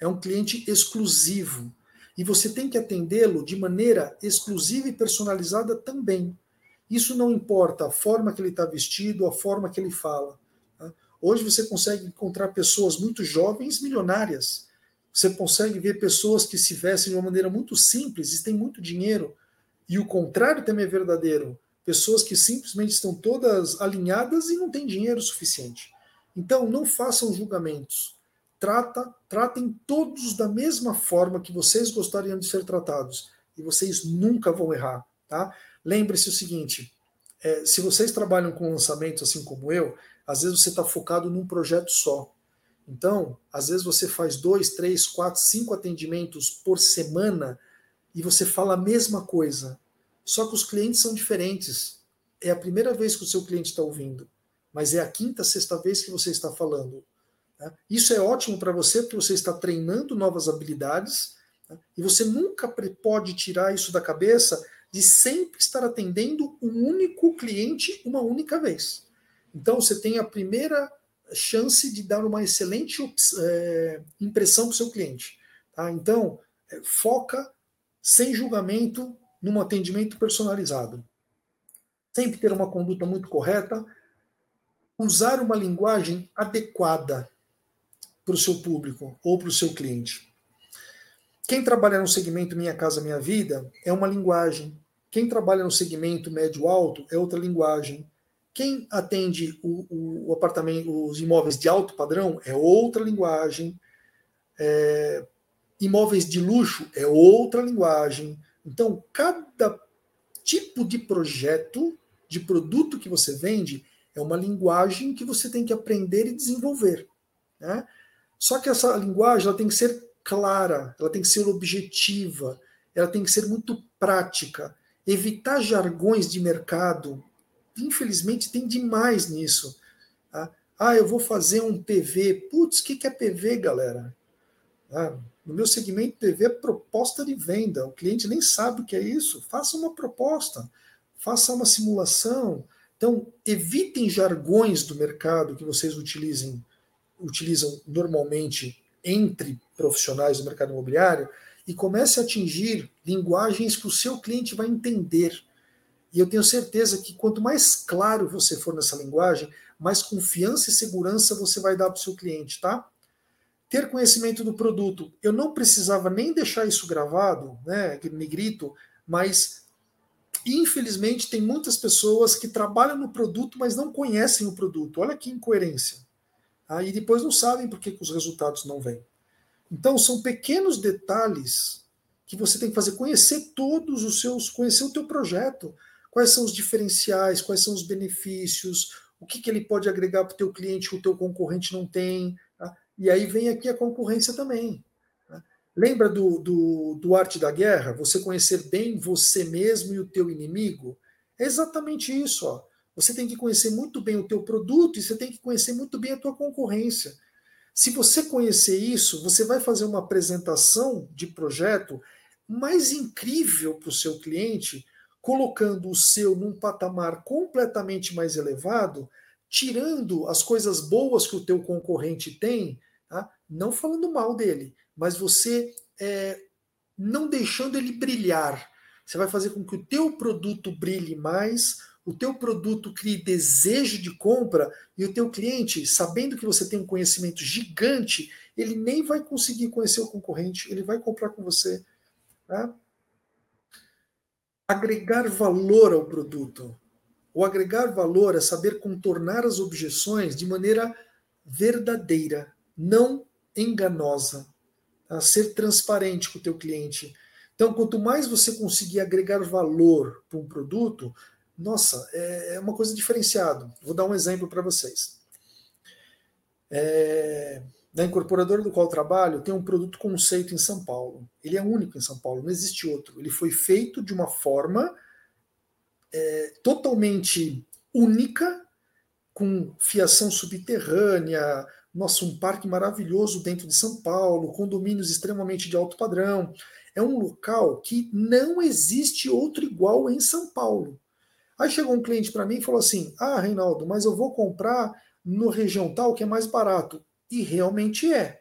é um cliente exclusivo. E você tem que atendê-lo de maneira exclusiva e personalizada também. Isso não importa a forma que ele está vestido, a forma que ele fala. Né? Hoje você consegue encontrar pessoas muito jovens, milionárias. Você consegue ver pessoas que se vestem de uma maneira muito simples e têm muito dinheiro. E o contrário também é verdadeiro. Pessoas que simplesmente estão todas alinhadas e não têm dinheiro suficiente. Então, não façam julgamentos. Trata, tratem todos da mesma forma que vocês gostariam de ser tratados. E vocês nunca vão errar. Tá? Lembre-se o seguinte: é, se vocês trabalham com lançamentos assim como eu, às vezes você está focado num projeto só. Então, às vezes você faz dois, três, quatro, cinco atendimentos por semana e você fala a mesma coisa. Só que os clientes são diferentes. É a primeira vez que o seu cliente está ouvindo, mas é a quinta, sexta vez que você está falando. Né? Isso é ótimo para você porque você está treinando novas habilidades né? e você nunca pode tirar isso da cabeça de sempre estar atendendo um único cliente uma única vez. Então, você tem a primeira chance de dar uma excelente é, impressão para o seu cliente. Tá? Então, é, foca sem julgamento num atendimento personalizado. Sempre ter uma conduta muito correta, usar uma linguagem adequada para o seu público ou para o seu cliente. Quem trabalha no segmento Minha Casa Minha Vida é uma linguagem. Quem trabalha no segmento médio-alto é outra linguagem. Quem atende o, o, apartamento, os imóveis de alto padrão é outra linguagem. É, imóveis de luxo é outra linguagem. Então, cada tipo de projeto, de produto que você vende, é uma linguagem que você tem que aprender e desenvolver. Né? Só que essa linguagem ela tem que ser clara, ela tem que ser objetiva, ela tem que ser muito prática. Evitar jargões de mercado, infelizmente, tem demais nisso. Tá? Ah, eu vou fazer um PV. Putz, o que, que é PV, galera? Ah, no meu segmento, PV é proposta de venda. O cliente nem sabe o que é isso. Faça uma proposta, faça uma simulação. Então, evitem jargões do mercado que vocês utilizem, utilizam normalmente entre profissionais do mercado imobiliário e comece a atingir linguagens que o seu cliente vai entender. E eu tenho certeza que quanto mais claro você for nessa linguagem, mais confiança e segurança você vai dar para o seu cliente, tá? Ter conhecimento do produto. Eu não precisava nem deixar isso gravado, né, negrito, mas infelizmente tem muitas pessoas que trabalham no produto, mas não conhecem o produto. Olha que incoerência. Aí ah, depois não sabem por que, que os resultados não vêm. Então são pequenos detalhes que você tem que fazer, conhecer todos os seus, conhecer o teu projeto, quais são os diferenciais, quais são os benefícios, o que, que ele pode agregar para o teu cliente que o teu concorrente não tem. E aí vem aqui a concorrência também. Tá? Lembra do, do, do Arte da Guerra? Você conhecer bem você mesmo e o teu inimigo? É exatamente isso. Ó. Você tem que conhecer muito bem o teu produto e você tem que conhecer muito bem a tua concorrência. Se você conhecer isso, você vai fazer uma apresentação de projeto mais incrível para o seu cliente colocando o seu num patamar completamente mais elevado, tirando as coisas boas que o teu concorrente tem, tá? não falando mal dele, mas você é, não deixando ele brilhar. Você vai fazer com que o teu produto brilhe mais, o teu produto crie desejo de compra e o teu cliente, sabendo que você tem um conhecimento gigante, ele nem vai conseguir conhecer o concorrente, ele vai comprar com você. Tá? agregar valor ao produto. O agregar valor é saber contornar as objeções de maneira verdadeira, não enganosa. Tá? Ser transparente com o teu cliente. Então, quanto mais você conseguir agregar valor para um produto, nossa, é, é uma coisa diferenciada. Vou dar um exemplo para vocês. É, da incorporadora do qual trabalho tem um produto conceito em São Paulo. Ele é único em São Paulo, não existe outro. Ele foi feito de uma forma é, totalmente única, com fiação subterrânea, nossa, um parque maravilhoso dentro de São Paulo, condomínios extremamente de alto padrão. É um local que não existe outro igual em São Paulo. Aí chegou um cliente para mim e falou assim: Ah, Reinaldo, mas eu vou comprar no região tal que é mais barato. E realmente é.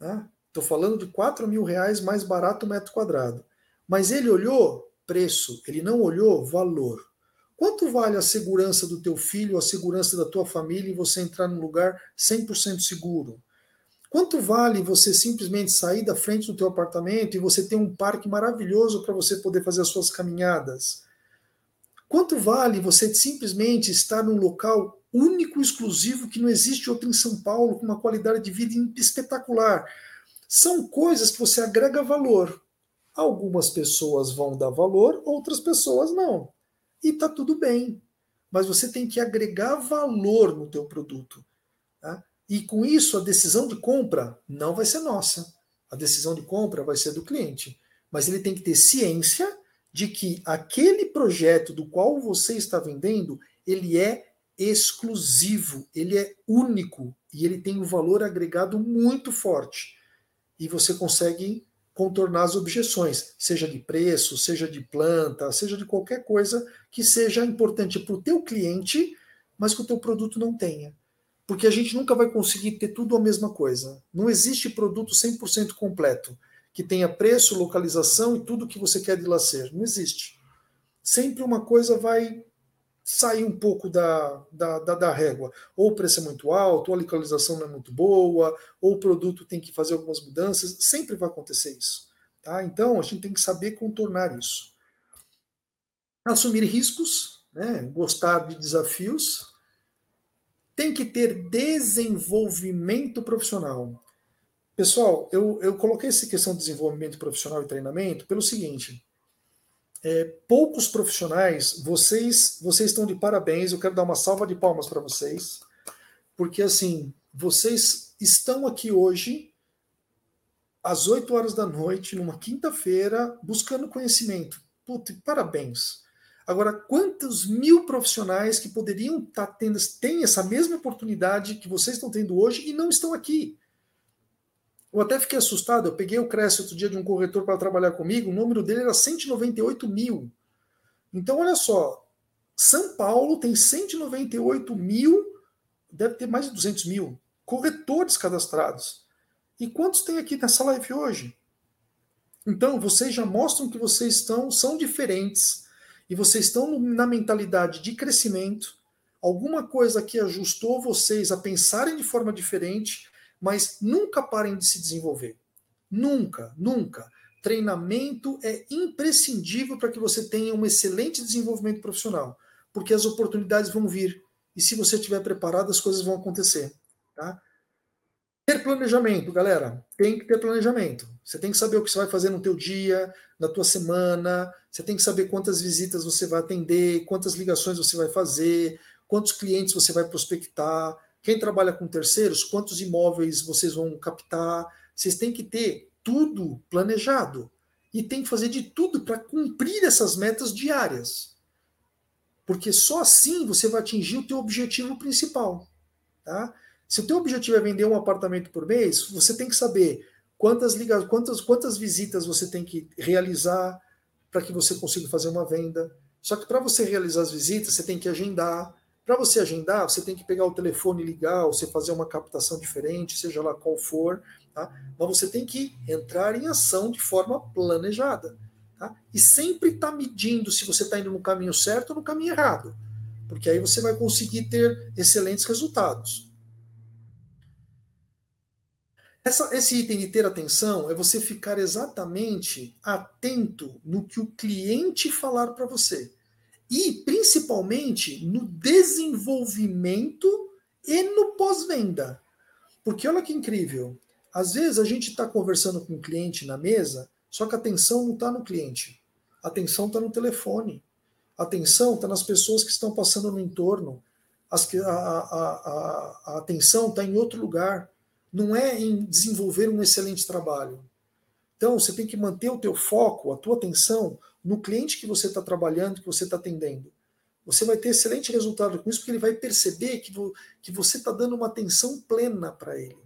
Estou né? falando de 4 mil reais mais barato o metro quadrado. Mas ele olhou preço, ele não olhou valor. Quanto vale a segurança do teu filho, a segurança da tua família e você entrar num lugar 100% seguro? Quanto vale você simplesmente sair da frente do teu apartamento e você ter um parque maravilhoso para você poder fazer as suas caminhadas? Quanto vale você simplesmente estar num local único e exclusivo que não existe outro em São Paulo, com uma qualidade de vida espetacular? São coisas que você agrega valor. Algumas pessoas vão dar valor, outras pessoas não. E está tudo bem. Mas você tem que agregar valor no teu produto. Tá? E com isso, a decisão de compra não vai ser nossa. A decisão de compra vai ser do cliente. Mas ele tem que ter ciência de que aquele projeto do qual você está vendendo, ele é exclusivo, ele é único e ele tem um valor agregado muito forte. E você consegue contornar as objeções, seja de preço, seja de planta, seja de qualquer coisa que seja importante para o teu cliente, mas que o teu produto não tenha. Porque a gente nunca vai conseguir ter tudo a mesma coisa. Não existe produto 100% completo, que tenha preço, localização e tudo que você quer de lá ser. Não existe. Sempre uma coisa vai sair um pouco da, da, da, da, régua. Ou o preço é muito alto, ou a localização não é muito boa, ou o produto tem que fazer algumas mudanças. Sempre vai acontecer isso. Tá? Então, a gente tem que saber contornar isso. Assumir riscos, né? gostar de desafios. Tem que ter desenvolvimento profissional. Pessoal, eu, eu coloquei essa questão de desenvolvimento profissional e treinamento pelo seguinte é, poucos profissionais, vocês, vocês estão de parabéns, eu quero dar uma salva de palmas para vocês, porque assim, vocês estão aqui hoje, às 8 horas da noite, numa quinta-feira, buscando conhecimento. Puta, parabéns. Agora, quantos mil profissionais que poderiam estar tá tendo, têm essa mesma oportunidade que vocês estão tendo hoje e não estão aqui? Eu até fiquei assustado. Eu peguei o Cresce outro dia de um corretor para trabalhar comigo, o número dele era 198 mil. Então, olha só, São Paulo tem 198 mil, deve ter mais de 200 mil corretores cadastrados. E quantos tem aqui nessa live hoje? Então, vocês já mostram que vocês estão, são diferentes e vocês estão na mentalidade de crescimento. Alguma coisa que ajustou vocês a pensarem de forma diferente mas nunca parem de se desenvolver. Nunca, nunca. Treinamento é imprescindível para que você tenha um excelente desenvolvimento profissional, porque as oportunidades vão vir e se você estiver preparado, as coisas vão acontecer. Tá? Ter planejamento, galera, tem que ter planejamento. Você tem que saber o que você vai fazer no teu dia, na tua semana, você tem que saber quantas visitas você vai atender, quantas ligações você vai fazer, quantos clientes você vai prospectar, quem trabalha com terceiros, quantos imóveis vocês vão captar? Vocês têm que ter tudo planejado e tem que fazer de tudo para cumprir essas metas diárias. Porque só assim você vai atingir o teu objetivo principal, tá? Se o teu objetivo é vender um apartamento por mês, você tem que saber quantas ligas, quantas quantas visitas você tem que realizar para que você consiga fazer uma venda. Só que para você realizar as visitas, você tem que agendar, para você agendar, você tem que pegar o telefone e ligar, ou você fazer uma captação diferente, seja lá qual for, tá? mas você tem que entrar em ação de forma planejada. Tá? E sempre estar tá medindo se você está indo no caminho certo ou no caminho errado, porque aí você vai conseguir ter excelentes resultados. Essa, esse item de ter atenção é você ficar exatamente atento no que o cliente falar para você e principalmente no desenvolvimento e no pós-venda. Porque olha que incrível, às vezes a gente está conversando com o um cliente na mesa, só que a atenção não está no cliente, a atenção está no telefone, a atenção está nas pessoas que estão passando no entorno, As, a, a, a, a atenção está em outro lugar, não é em desenvolver um excelente trabalho. Então você tem que manter o teu foco, a tua atenção no cliente que você está trabalhando, que você está atendendo. Você vai ter excelente resultado com isso, porque ele vai perceber que, vo, que você está dando uma atenção plena para ele.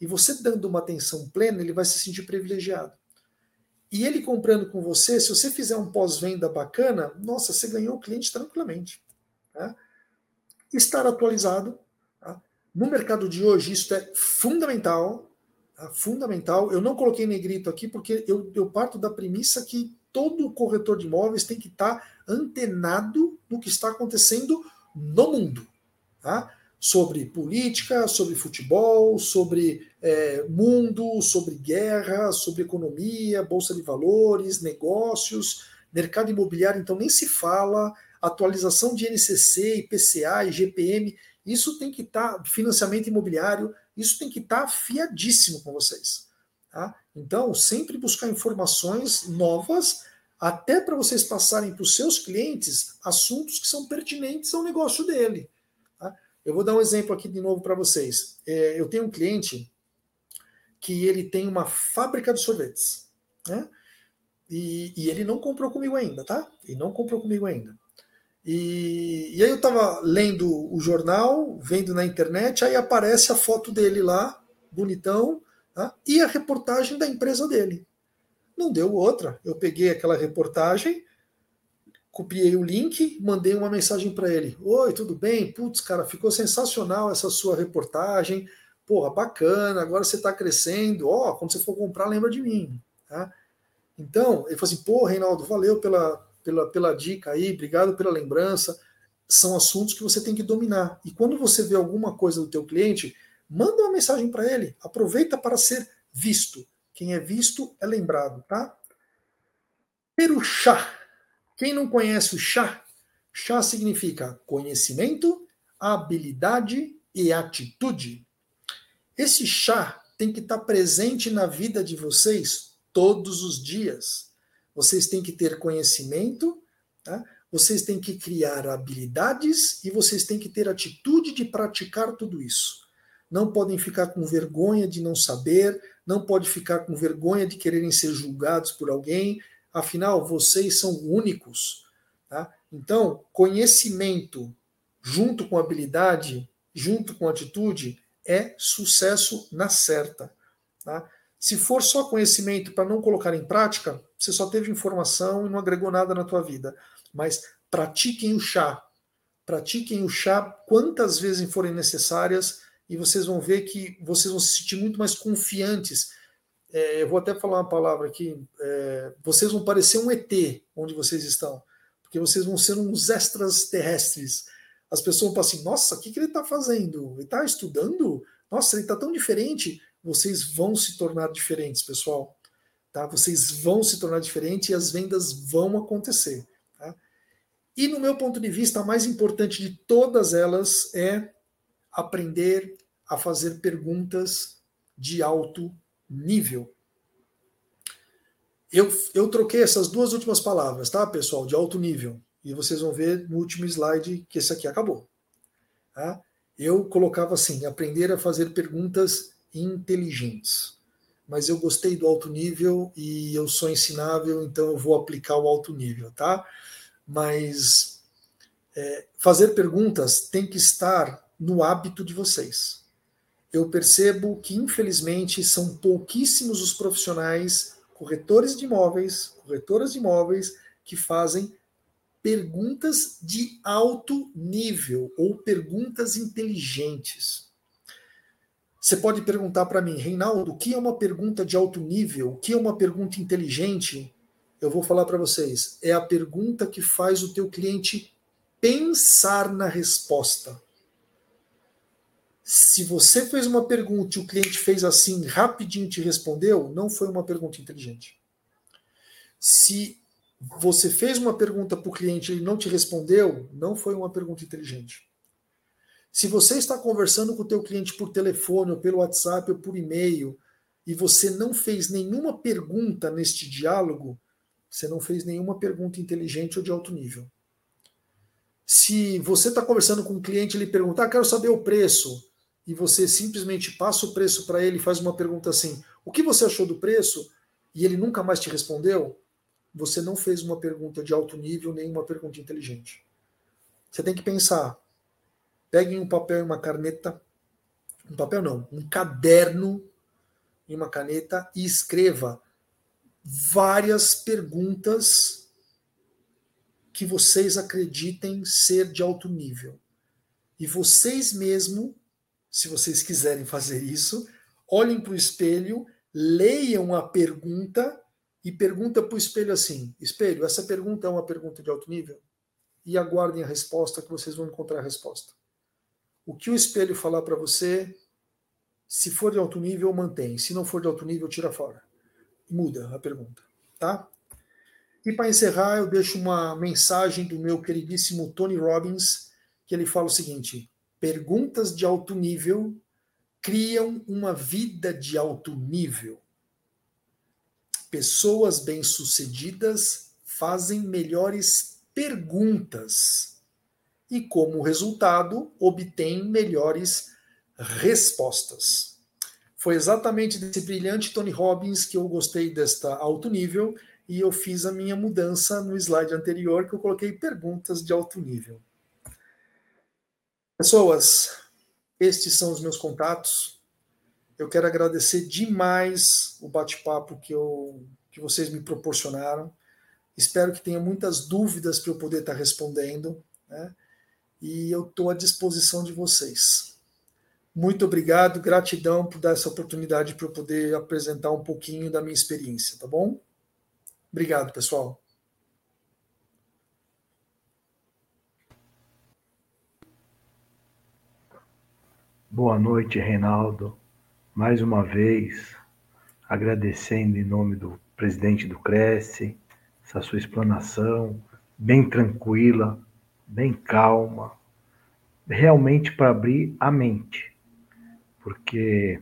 E você dando uma atenção plena, ele vai se sentir privilegiado. E ele comprando com você, se você fizer um pós-venda bacana, nossa, você ganhou o cliente tranquilamente. Tá? Estar atualizado. Tá? No mercado de hoje, isso é fundamental. Tá? Fundamental. Eu não coloquei negrito aqui porque eu, eu parto da premissa que todo corretor de imóveis tem que estar antenado no que está acontecendo no mundo. Tá? Sobre política, sobre futebol, sobre é, mundo, sobre guerra, sobre economia, bolsa de valores, negócios, mercado imobiliário, então nem se fala, atualização de NCC, IPCA, IGPM, isso tem que estar, tá, financiamento imobiliário, isso tem que estar tá afiadíssimo com vocês. Tá? Então, sempre buscar informações novas, até para vocês passarem para os seus clientes assuntos que são pertinentes ao negócio dele. Tá? Eu vou dar um exemplo aqui de novo para vocês. É, eu tenho um cliente que ele tem uma fábrica de sorvetes. Né? E, e, ele não comprou comigo ainda, tá? Ele não comprou comigo ainda. E, e aí eu estava lendo o jornal, vendo na internet, aí aparece a foto dele lá, bonitão, tá? e a reportagem da empresa dele. Não deu outra. Eu peguei aquela reportagem, copiei o link, mandei uma mensagem para ele. Oi, tudo bem? Putz, cara, ficou sensacional essa sua reportagem. Porra, bacana, agora você está crescendo. Ó, oh, quando você for comprar, lembra de mim. Tá? Então, ele falou assim: pô, Reinaldo, valeu pela, pela, pela dica aí, obrigado pela lembrança. São assuntos que você tem que dominar. E quando você vê alguma coisa do teu cliente, manda uma mensagem para ele. Aproveita para ser visto. Quem é visto é lembrado, tá? Ter chá. Quem não conhece o chá? Chá significa conhecimento, habilidade e atitude. Esse chá tem que estar presente na vida de vocês todos os dias. Vocês têm que ter conhecimento, tá? vocês têm que criar habilidades e vocês têm que ter atitude de praticar tudo isso. Não podem ficar com vergonha de não saber, não pode ficar com vergonha de quererem ser julgados por alguém, afinal, vocês são únicos. Tá? Então, conhecimento junto com habilidade, junto com atitude, é sucesso na certa. Tá? Se for só conhecimento para não colocar em prática, você só teve informação e não agregou nada na tua vida. Mas pratiquem o chá. Pratiquem o chá quantas vezes forem necessárias e vocês vão ver que vocês vão se sentir muito mais confiantes. É, eu vou até falar uma palavra aqui. É, vocês vão parecer um ET onde vocês estão, porque vocês vão ser uns extras terrestres. As pessoas vão falar assim: nossa, o que, que ele está fazendo? Ele está estudando? Nossa, ele está tão diferente vocês vão se tornar diferentes, pessoal. Tá? Vocês vão se tornar diferentes e as vendas vão acontecer. Tá? E no meu ponto de vista, a mais importante de todas elas é aprender a fazer perguntas de alto nível. Eu, eu troquei essas duas últimas palavras, tá, pessoal? De alto nível. E vocês vão ver no último slide que esse aqui acabou. Tá? Eu colocava assim: aprender a fazer perguntas inteligentes. Mas eu gostei do alto nível e eu sou ensinável, então eu vou aplicar o alto nível, tá? Mas é, fazer perguntas tem que estar no hábito de vocês. Eu percebo que, infelizmente, são pouquíssimos os profissionais, corretores de imóveis, corretoras de imóveis, que fazem perguntas de alto nível ou perguntas inteligentes. Você pode perguntar para mim, Reinaldo, o que é uma pergunta de alto nível? O que é uma pergunta inteligente? Eu vou falar para vocês. É a pergunta que faz o teu cliente pensar na resposta. Se você fez uma pergunta e o cliente fez assim, rapidinho te respondeu, não foi uma pergunta inteligente. Se você fez uma pergunta para o cliente e ele não te respondeu, não foi uma pergunta inteligente. Se você está conversando com o teu cliente por telefone, ou pelo WhatsApp, ou por e-mail, e você não fez nenhuma pergunta neste diálogo, você não fez nenhuma pergunta inteligente ou de alto nível. Se você está conversando com um cliente e ele pergunta, ah, quero saber o preço, e você simplesmente passa o preço para ele e faz uma pergunta assim, o que você achou do preço? E ele nunca mais te respondeu, você não fez uma pergunta de alto nível, nem uma pergunta inteligente. Você tem que pensar, Peguem um papel e uma caneta, um papel não, um caderno e uma caneta e escreva várias perguntas que vocês acreditem ser de alto nível. E vocês mesmo, se vocês quiserem fazer isso, olhem para o espelho, leiam a pergunta e pergunta para o espelho assim: Espelho, essa pergunta é uma pergunta de alto nível? E aguardem a resposta que vocês vão encontrar a resposta. O que o espelho falar para você, se for de alto nível, mantém. Se não for de alto nível, tira fora. Muda a pergunta, tá? E para encerrar, eu deixo uma mensagem do meu queridíssimo Tony Robbins, que ele fala o seguinte: perguntas de alto nível criam uma vida de alto nível. Pessoas bem-sucedidas fazem melhores perguntas e, como resultado, obtêm melhores respostas. Foi exatamente desse brilhante Tony Robbins que eu gostei desta alto nível e eu fiz a minha mudança no slide anterior que eu coloquei perguntas de alto nível. Pessoas, estes são os meus contatos. Eu quero agradecer demais o bate-papo que, eu, que vocês me proporcionaram. Espero que tenha muitas dúvidas para eu poder estar respondendo. Né? E eu estou à disposição de vocês. Muito obrigado, gratidão por dar essa oportunidade para eu poder apresentar um pouquinho da minha experiência, tá bom? Obrigado, pessoal. Boa noite, Reinaldo. Mais uma vez, agradecendo em nome do presidente do Cresce, essa sua explanação, bem tranquila, bem calma, realmente para abrir a mente, porque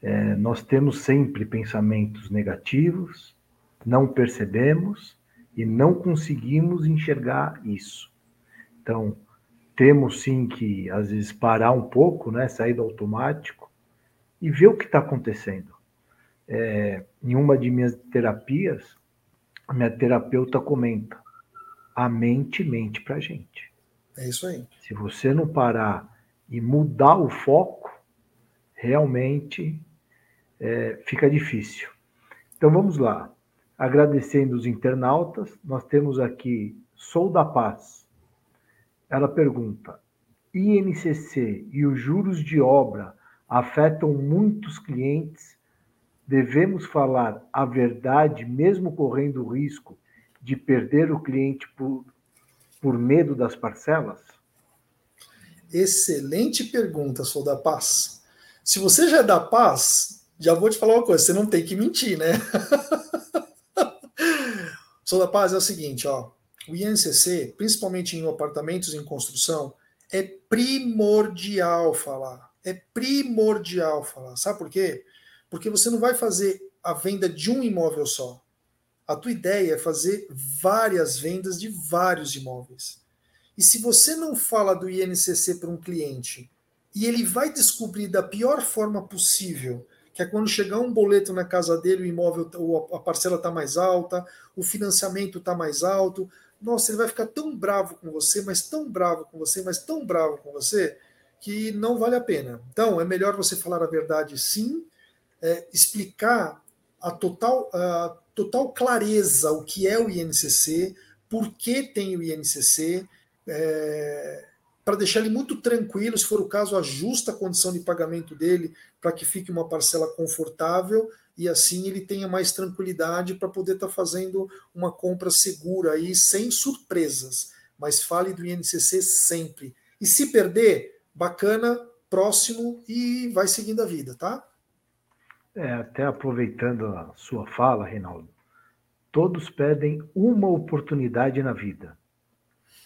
é, nós temos sempre pensamentos negativos, não percebemos e não conseguimos enxergar isso. Então, temos sim que, às vezes, parar um pouco, né, sair do automático e ver o que está acontecendo. É, em uma de minhas terapias, a minha terapeuta comenta: a mente mente para a gente. É isso aí. Se você não parar e mudar o foco, realmente é, fica difícil. Então vamos lá. Agradecendo os internautas, nós temos aqui Sou da Paz ela pergunta: INCC e os juros de obra afetam muitos clientes? Devemos falar a verdade, mesmo correndo o risco de perder o cliente por, por medo das parcelas? Excelente pergunta, sou da paz. Se você já é da paz, já vou te falar uma coisa: você não tem que mentir, né? (laughs) sou da paz é o seguinte, ó o INCC, principalmente em apartamentos em construção, é primordial falar. É primordial falar. Sabe por quê? Porque você não vai fazer a venda de um imóvel só. A tua ideia é fazer várias vendas de vários imóveis. E se você não fala do INCC para um cliente e ele vai descobrir da pior forma possível, que é quando chegar um boleto na casa dele, o imóvel, a parcela está mais alta, o financiamento está mais alto, nossa, ele vai ficar tão bravo com você, mas tão bravo com você, mas tão bravo com você, que não vale a pena. Então, é melhor você falar a verdade sim, é, explicar a total, a total clareza o que é o INCC, por que tem o INCC, é, para deixar ele muito tranquilo, se for o caso, ajusta a condição de pagamento dele para que fique uma parcela confortável e assim ele tenha mais tranquilidade para poder estar tá fazendo uma compra segura aí, sem surpresas. Mas fale do INCC sempre. E se perder, bacana, próximo e vai seguindo a vida, tá? É, até aproveitando a sua fala, Reinaldo, todos pedem uma oportunidade na vida.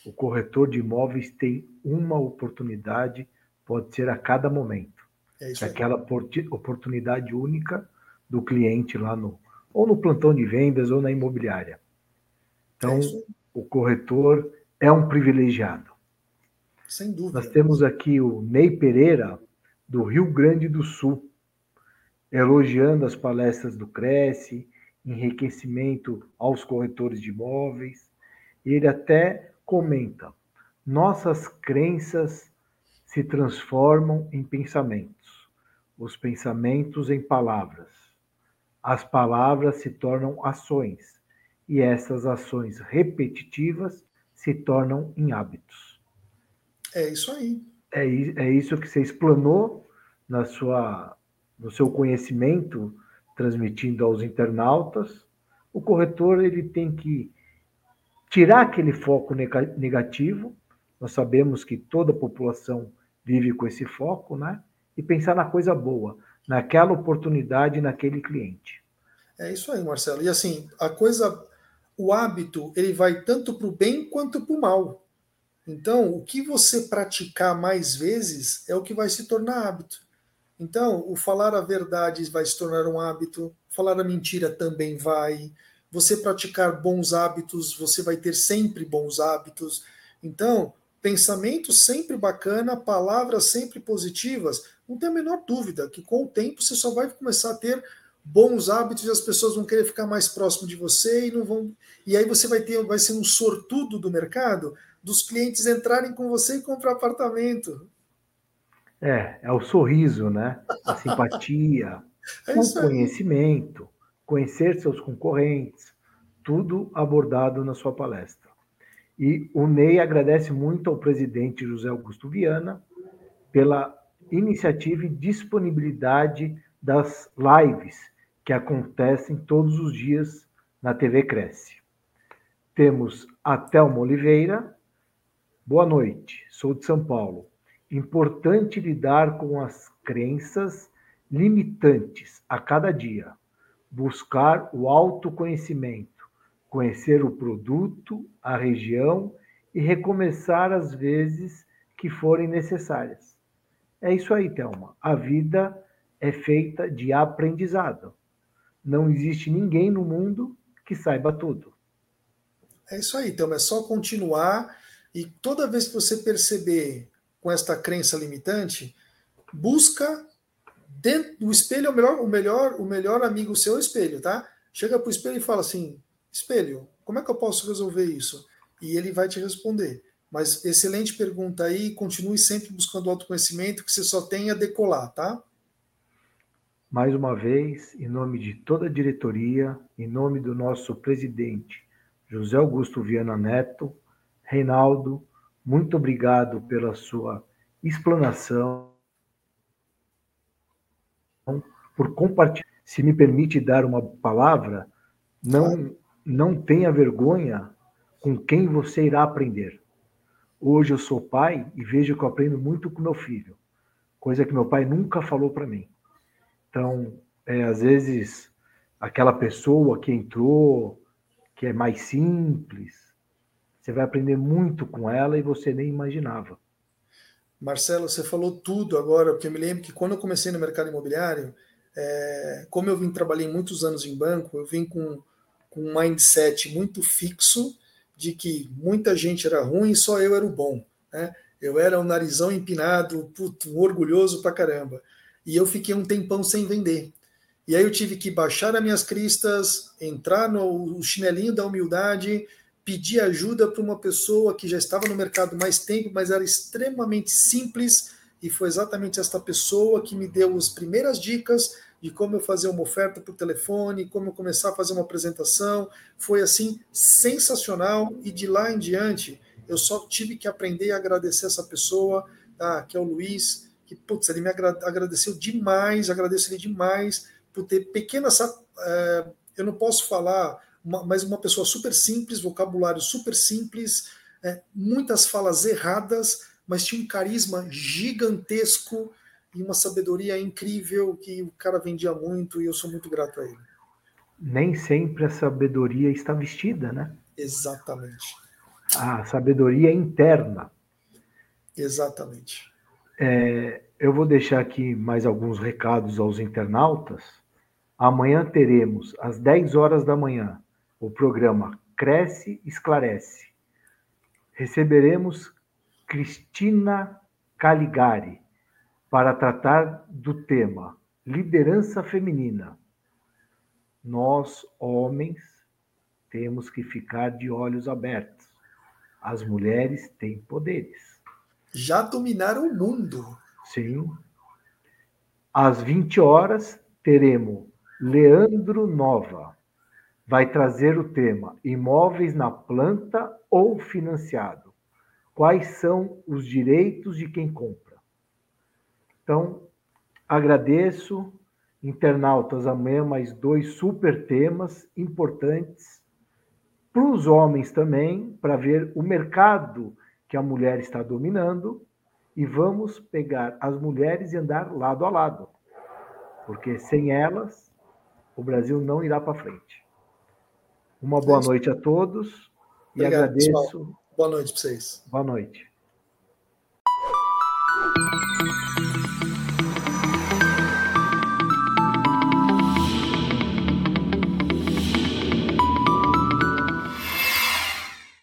O corretor de imóveis tem uma oportunidade, pode ser a cada momento. É isso Aquela oportunidade única do cliente lá no ou no plantão de vendas ou na imobiliária. Então, é o corretor é um privilegiado. Sem dúvida. Nós temos aqui o Ney Pereira, do Rio Grande do Sul, elogiando as palestras do Cresce, enriquecimento aos corretores de imóveis. Ele até comenta: nossas crenças se transformam em pensamentos, os pensamentos em palavras as palavras se tornam ações, e essas ações repetitivas se tornam em hábitos. É isso aí. É, é isso que você explanou na sua, no seu conhecimento, transmitindo aos internautas, o corretor ele tem que tirar aquele foco negativo. Nós sabemos que toda a população vive com esse foco, né? E pensar na coisa boa, naquela oportunidade, naquele cliente. É isso aí, Marcelo. E assim, a coisa, o hábito, ele vai tanto para o bem quanto para o mal. Então, o que você praticar mais vezes é o que vai se tornar hábito. Então, o falar a verdade vai se tornar um hábito, falar a mentira também vai. Você praticar bons hábitos, você vai ter sempre bons hábitos. Então, pensamento sempre bacana, palavras sempre positivas, não tem a menor dúvida que com o tempo você só vai começar a ter bons hábitos e as pessoas vão querer ficar mais próximo de você e não vão e aí você vai ter vai ser um sortudo do mercado dos clientes entrarem com você e comprar apartamento. É, é o sorriso, né? A simpatia, (laughs) é o conhecimento, conhecer seus concorrentes, tudo abordado na sua palestra. E o Ney agradece muito ao presidente José Augusto Viana pela iniciativa e disponibilidade das lives que acontecem todos os dias na TV Cresce. Temos a Thelma Oliveira. Boa noite, sou de São Paulo. Importante lidar com as crenças limitantes a cada dia. Buscar o autoconhecimento conhecer o produto, a região e recomeçar as vezes que forem necessárias. É isso aí, Thelma. A vida é feita de aprendizado. Não existe ninguém no mundo que saiba tudo. É isso aí, Thelma. É só continuar e toda vez que você perceber com esta crença limitante, busca dentro do espelho o melhor, o melhor, o melhor amigo seu é o espelho, tá? Chega para o espelho e fala assim: espelho, como é que eu posso resolver isso? E ele vai te responder. Mas excelente pergunta aí, continue sempre buscando autoconhecimento, que você só tem a decolar, tá? Mais uma vez, em nome de toda a diretoria, em nome do nosso presidente, José Augusto Viana Neto, Reinaldo, muito obrigado pela sua explanação, por compartilhar. Se me permite dar uma palavra, não não tenha vergonha com quem você irá aprender. Hoje eu sou pai e vejo que eu aprendo muito com meu filho, coisa que meu pai nunca falou para mim. Então, é, às vezes, aquela pessoa que entrou, que é mais simples, você vai aprender muito com ela e você nem imaginava. Marcelo, você falou tudo agora, porque eu me lembro que quando eu comecei no mercado imobiliário, é, como eu vim trabalhei muitos anos em banco, eu vim com com um mindset muito fixo de que muita gente era ruim e só eu era o bom. Né? Eu era um narizão empinado, puto, um orgulhoso pra caramba. E eu fiquei um tempão sem vender. E aí eu tive que baixar as minhas cristas, entrar no chinelinho da humildade, pedir ajuda para uma pessoa que já estava no mercado mais tempo, mas era extremamente simples, e foi exatamente esta pessoa que me deu as primeiras dicas de como eu fazer uma oferta por telefone, como eu começar a fazer uma apresentação. Foi assim sensacional e de lá em diante eu só tive que aprender a agradecer essa pessoa, tá, que é o Luiz, que putz, ele me agradeceu demais, agradeço ele demais por ter pequenas. É, eu não posso falar, mas uma pessoa super simples, vocabulário super simples, é, muitas falas erradas, mas tinha um carisma gigantesco e uma sabedoria incrível que o cara vendia muito e eu sou muito grato a ele. Nem sempre a sabedoria está vestida, né? Exatamente. A sabedoria é interna. Exatamente. É, eu vou deixar aqui mais alguns recados aos internautas. Amanhã teremos, às 10 horas da manhã, o programa Cresce Esclarece. Receberemos Cristina Caligari, para tratar do tema liderança feminina. Nós, homens, temos que ficar de olhos abertos. As mulheres têm poderes. Já dominaram o mundo. Sim. Às 20 horas, teremos Leandro Nova. Vai trazer o tema imóveis na planta ou financiado. Quais são os direitos de quem compra? Então, agradeço, internautas, amanhã mais dois super temas importantes para os homens também, para ver o mercado que a mulher está dominando e vamos pegar as mulheres e andar lado a lado, porque sem elas o Brasil não irá para frente. Uma boa noite a todos e Obrigado, agradeço. Pessoal. Boa noite para vocês. Boa noite.